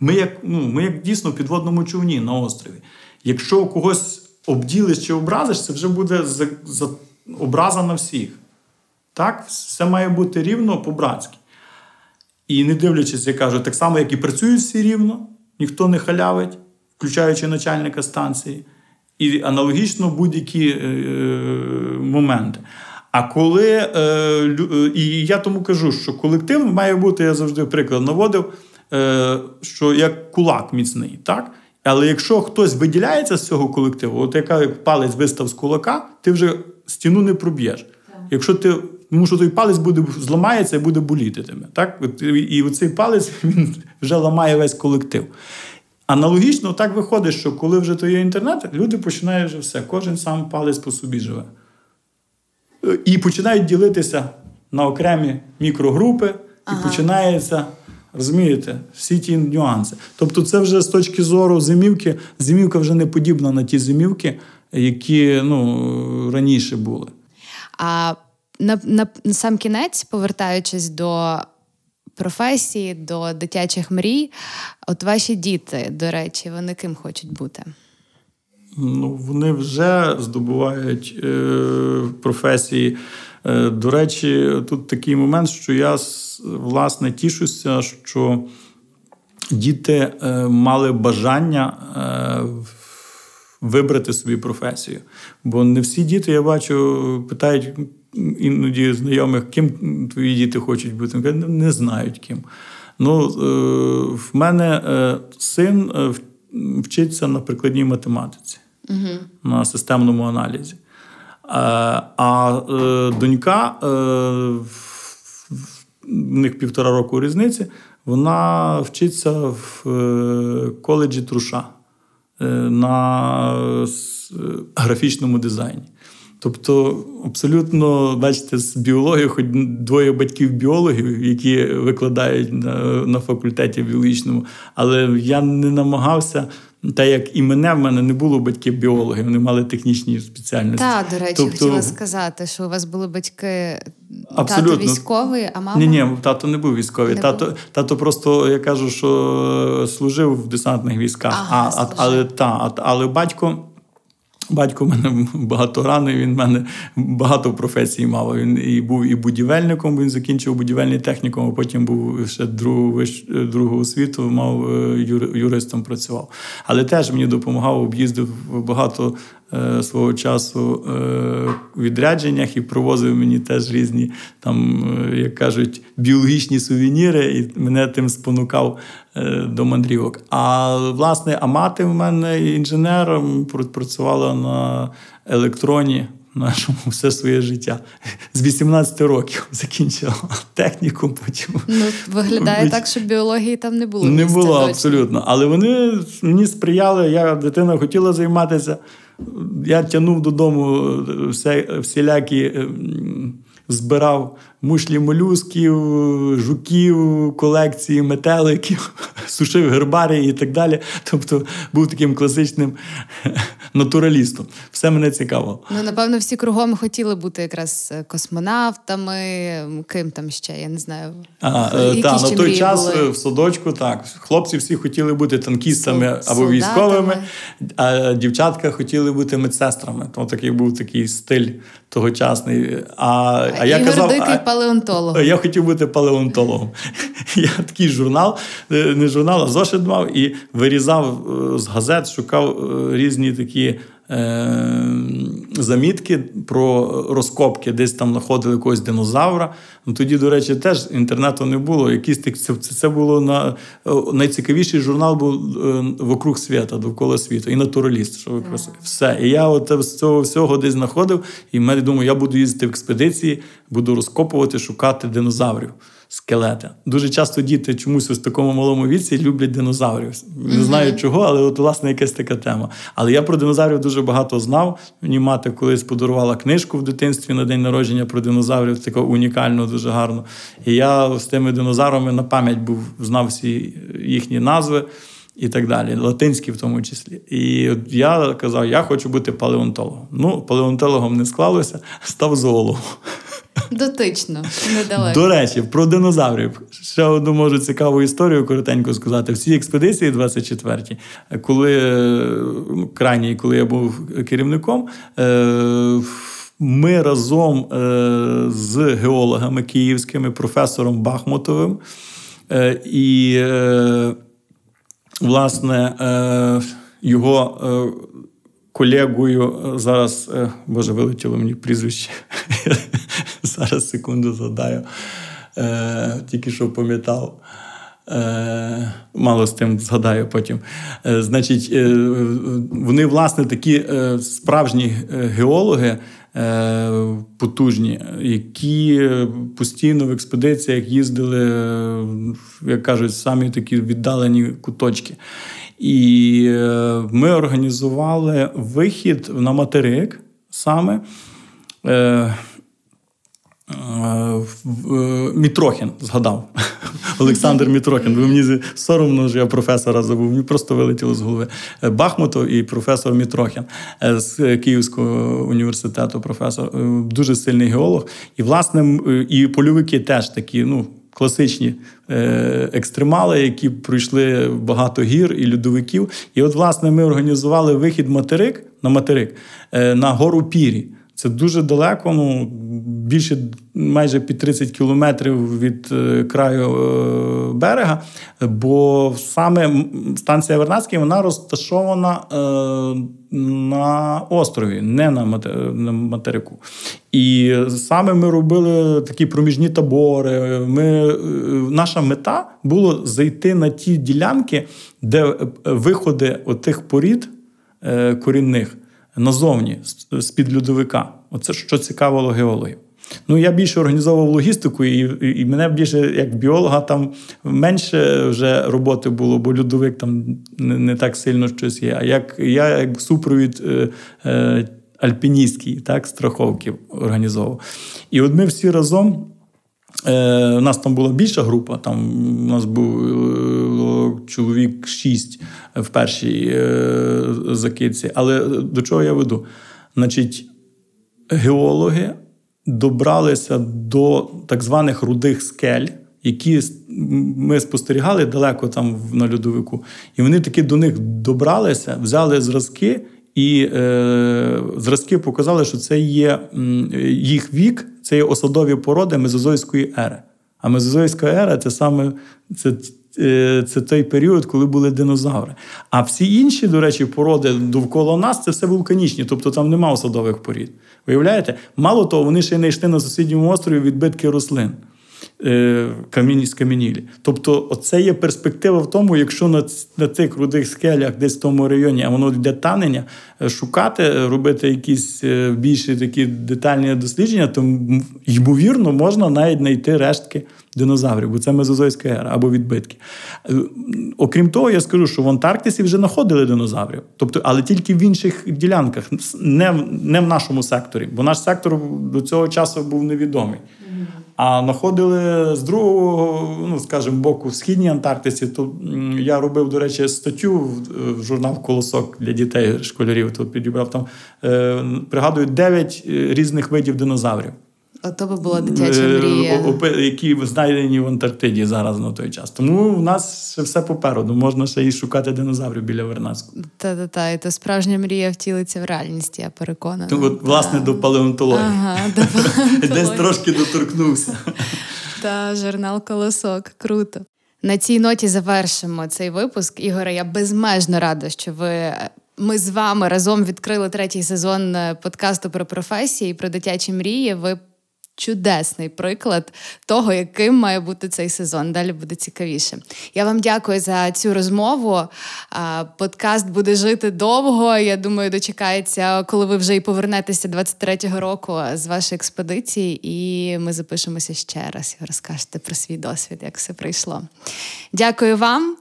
Speaker 3: Ми як ну, ми як дійсно в підводному човні на острові. Якщо когось обділиш чи образиш, це вже буде за, за, образа на всіх. Так? Все має бути рівно по-братськи. І не дивлячись, я кажу, так само, як і працюють всі рівно, ніхто не халявить, включаючи начальника станції, і аналогічно будь-які е, моменти. А коли е, е, і я тому кажу, що колектив має бути, я завжди приклад наводив, е, що як кулак міцний. так? Але якщо хтось виділяється з цього колективу, от яка палець вистав з кулака, ти вже стіну не проб'єш. Якщо ти, тому що той палець буде зламається і буде боліти тебе. Так? І оцей палець він вже ламає весь колектив. Аналогічно так виходить, що коли вже то є інтернет, люди починають вже все, кожен сам палець по собі живе. І починають ділитися на окремі мікрогрупи, ага. і починається. Розумієте, всі ті нюанси. Тобто, це вже з точки зору зимівки, зимівка вже не подібна на ті зимівки, які ну, раніше були.
Speaker 1: А на, на, на сам кінець, повертаючись до професії, до дитячих мрій, от ваші діти, до речі, вони ким хочуть бути?
Speaker 3: Ну, Вони вже здобувають е, професії. Е, До речі, тут такий момент, що я власне тішуся, що діти е, мали бажання е, вибрати собі професію. Бо не всі діти, я бачу, питають іноді знайомих, ким твої діти хочуть бути. Не знають ким. Ну, В мене син вчиться на прикладній математиці, угу. на системному аналізі. А донька в них півтора року різниці, вона вчиться в е, коледжі Труша е, на е, графічному дизайні. Тобто, абсолютно, бачите, з біології, хоч двоє батьків біологів, які викладають на, на факультеті біологічному, але я не намагався. Та як і мене, в мене не було батьків біологи, вони мали технічні спеціальності.
Speaker 1: Так, до речі,
Speaker 3: тобто,
Speaker 1: хотіла сказати, що у вас були батьки
Speaker 3: Абсолютно.
Speaker 1: тато військовий, а мама?
Speaker 3: Ні, ні, тато не був військовий.
Speaker 1: Не
Speaker 3: тато,
Speaker 1: був?
Speaker 3: тато просто я кажу, що служив в десантних військах.
Speaker 1: Ага,
Speaker 3: а, а,
Speaker 1: служив.
Speaker 3: але та, але батько. Батько мене багаторанний, він в мене багато професій мав. Він і був і будівельником, він закінчив будівельний технікум, а потім був ще другу, виш, другу освіту, мав е, юристом працював. Але теж мені допомагав, об'їздив багато свого часу е, в відрядженнях і привозив мені теж різні, там, е, як кажуть, біологічні сувеніри, і мене тим спонукав е, до мандрівок. А власне, а мати в мене інженером працювала на електроні. Нашому все своє життя з 18 років закінчила технікум. Потім
Speaker 1: Ну, виглядає так, що біології там не було.
Speaker 3: не було
Speaker 1: точно.
Speaker 3: абсолютно. Але вони мені сприяли. Я дитина хотіла займатися. Я тягнув додому все, всілякі ем, збирав мушлі молюсків, жуків, колекції метеликів, сушив гербарії і так далі. Тобто був таким класичним натуралістом. Все мене цікавило.
Speaker 1: Ну, напевно, всі кругом хотіли бути якраз е, космонавтами, ким там ще, я не знаю.
Speaker 3: А, е, та, на той час
Speaker 1: були?
Speaker 3: е, в садочку так. Хлопці всі хотіли бути танкістами
Speaker 1: Сол-
Speaker 3: або військовими, а дівчатка хотіли бути медсестрами. То такий був такий стиль тогочасний. А, а я
Speaker 1: Ігор
Speaker 3: казав,
Speaker 1: Дикий
Speaker 3: а-
Speaker 1: палеонтолог.
Speaker 3: я хотів бути палеонтологом. Я такий журнал, е, не журнал, а зошит мав і вирізав е, з газет, шукав е, різні такі. Е, Замітки про розкопки, десь там знаходили якогось динозавра. Ну тоді, до речі, теж інтернету не було. Якісь це, це було на е, найцікавіший журнал був е, вокруг світа, довкола світу, і натураліст. Що ви просто все. І я от з цього всього десь знаходив, і в мене думаю, я буду їздити в експедиції, буду розкопувати, шукати динозаврів. Скелети. Дуже часто діти чомусь ось в такому малому віці люблять динозаврів. Не знаю чого, але от власне якась така тема. Але я про динозаврів дуже багато знав. Мені мати колись подарувала книжку в дитинстві на день народження про динозаврів, таку унікальну, дуже гарну. І я з тими динозаврами на пам'ять був знав всі їхні назви. І так далі, латинські в тому числі. І от я казав, я хочу бути палеонтологом. Ну, палеонтологом не склалося, став зоологом.
Speaker 1: Дотично, недалеко.
Speaker 3: До речі, про динозаврів. Ще одну можу цікаву історію коротенько сказати. В цій експедиції 24-й, коли крайній, коли я був керівником, е, ми разом е, з геологами київськими, професором Бахмутовим е, і, власне, його. Колегою е, зараз, е, боже, вилетіло мені прізвище. Зараз секунду згадаю. Е, тільки що пам'ятав. Мало з тим згадаю потім. Значить, вони, власне, такі справжні геологи. Потужні, які постійно в експедиціях їздили, як кажуть, самі такі віддалені куточки. І е, ми організували вихід на материк саме. Е, е, Мітрохін згадав. Олександр Мітрохін. Бо мені соромно, що я професора забув. Мені просто вилетіло з голови. Бахмутов і професор Мітрохін з Київського університету. Професор дуже сильний геолог. І, власне, і польовики теж такі, ну. Класичні е, екстремали, які пройшли багато гір і льодовиків. І от, власне, ми організували вихід материк на материк е, на гору Пірі. Це дуже далеко, ну більше майже під 30 кілометрів від е, краю е, берега. Бо саме станція Вернадський вона розташована е, на острові, не на, мате- на материку. І саме ми робили такі проміжні табори. Ми, наша мета було зайти на ті ділянки, де виходи отих порід корінних назовні з-під льодовика. Оце що цікавило геологів. Ну, я більше організовував логістику, і, і, мене більше як біолога там менше вже роботи було, бо льодовик там не, не так сильно щось є. А як я як супровід е, е, альпіністські так, страховки організовував. І от ми всі разом. Е, У нас там була більша група, там у нас був чоловік шість в першій е, закидці. Але до чого я веду? Значить, геологи добралися до так званих рудих скель, які ми спостерігали далеко там на льодовику. І вони таки до них добралися, взяли зразки. І е, зразки показали, що це є їх вік, це є осадові породи мезозойської ери. А мезозойська ера це саме це, е, це той період, коли були динозаври. А всі інші, до речі, породи довкола нас це все вулканічні, тобто там нема осадових порід. Виявляєте? Мало того, вони ще й знайшли на сусідньому острові відбитки рослин. Е, Камінні скам'янілі. Тобто, оце є перспектива в тому, якщо на, на цих рудих скелях, десь в тому районі, а воно йде танення, е, шукати, е, робити якісь більші такі детальні дослідження, то ймовірно можна навіть знайти рештки динозаврів, бо це мезозойська ера або відбитки. Окрім того, я скажу, що в Антарктиці вже знаходили динозаврів, тобто, але тільки в інших ділянках, не в, не в нашому секторі, бо наш сектор до цього часу був невідомий. А знаходили з другого, ну скажімо, боку, в східній Антарктиці. То я робив, до речі, статтю в, журнал Колосок для дітей, школярів. То підібрав там, е, пригадую, 9 різних видів динозаврів.
Speaker 1: Ото би була дитяча
Speaker 3: Е,
Speaker 1: мрія.
Speaker 3: які знайдені в Антарктиді зараз на той час. Тому в нас ще все попереду. Можна ще і шукати динозаврів біля Вернадську.
Speaker 1: Та-та-та, і то справжня мрія втілиться в реальність, я переконана.
Speaker 3: То, от, власне, до палеонтології.
Speaker 1: Ага, до
Speaker 3: Десь трошки доторкнувся.
Speaker 1: Та журнал Колосок. Круто. На цій ноті завершимо цей випуск. Ігоре, я безмежно рада, що ви. Ми з вами разом відкрили третій сезон е, подкасту про професії і про дитячі мрії. Ви чудесний приклад того, яким має бути цей сезон. Далі буде цікавіше. Я вам дякую за цю розмову. Подкаст буде жити довго. Я думаю, дочекається, коли ви вже і повернетеся 23-го року з вашої експедиції, і ми запишемося ще раз і розкажете про свій досвід, як все прийшло. Дякую вам.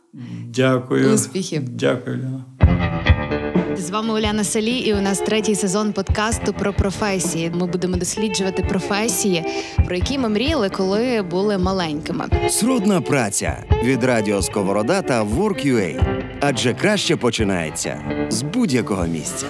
Speaker 3: Дякую.
Speaker 1: Успіхів.
Speaker 3: Дякую, Ліна.
Speaker 1: З вами Уляна Салі, і у нас третій сезон подкасту про професії. Ми будемо досліджувати професії, про які ми мріяли, коли були маленькими.
Speaker 2: Срудна праця від Радіо Сковорода та Work.ua. Адже краще починається з будь-якого місця.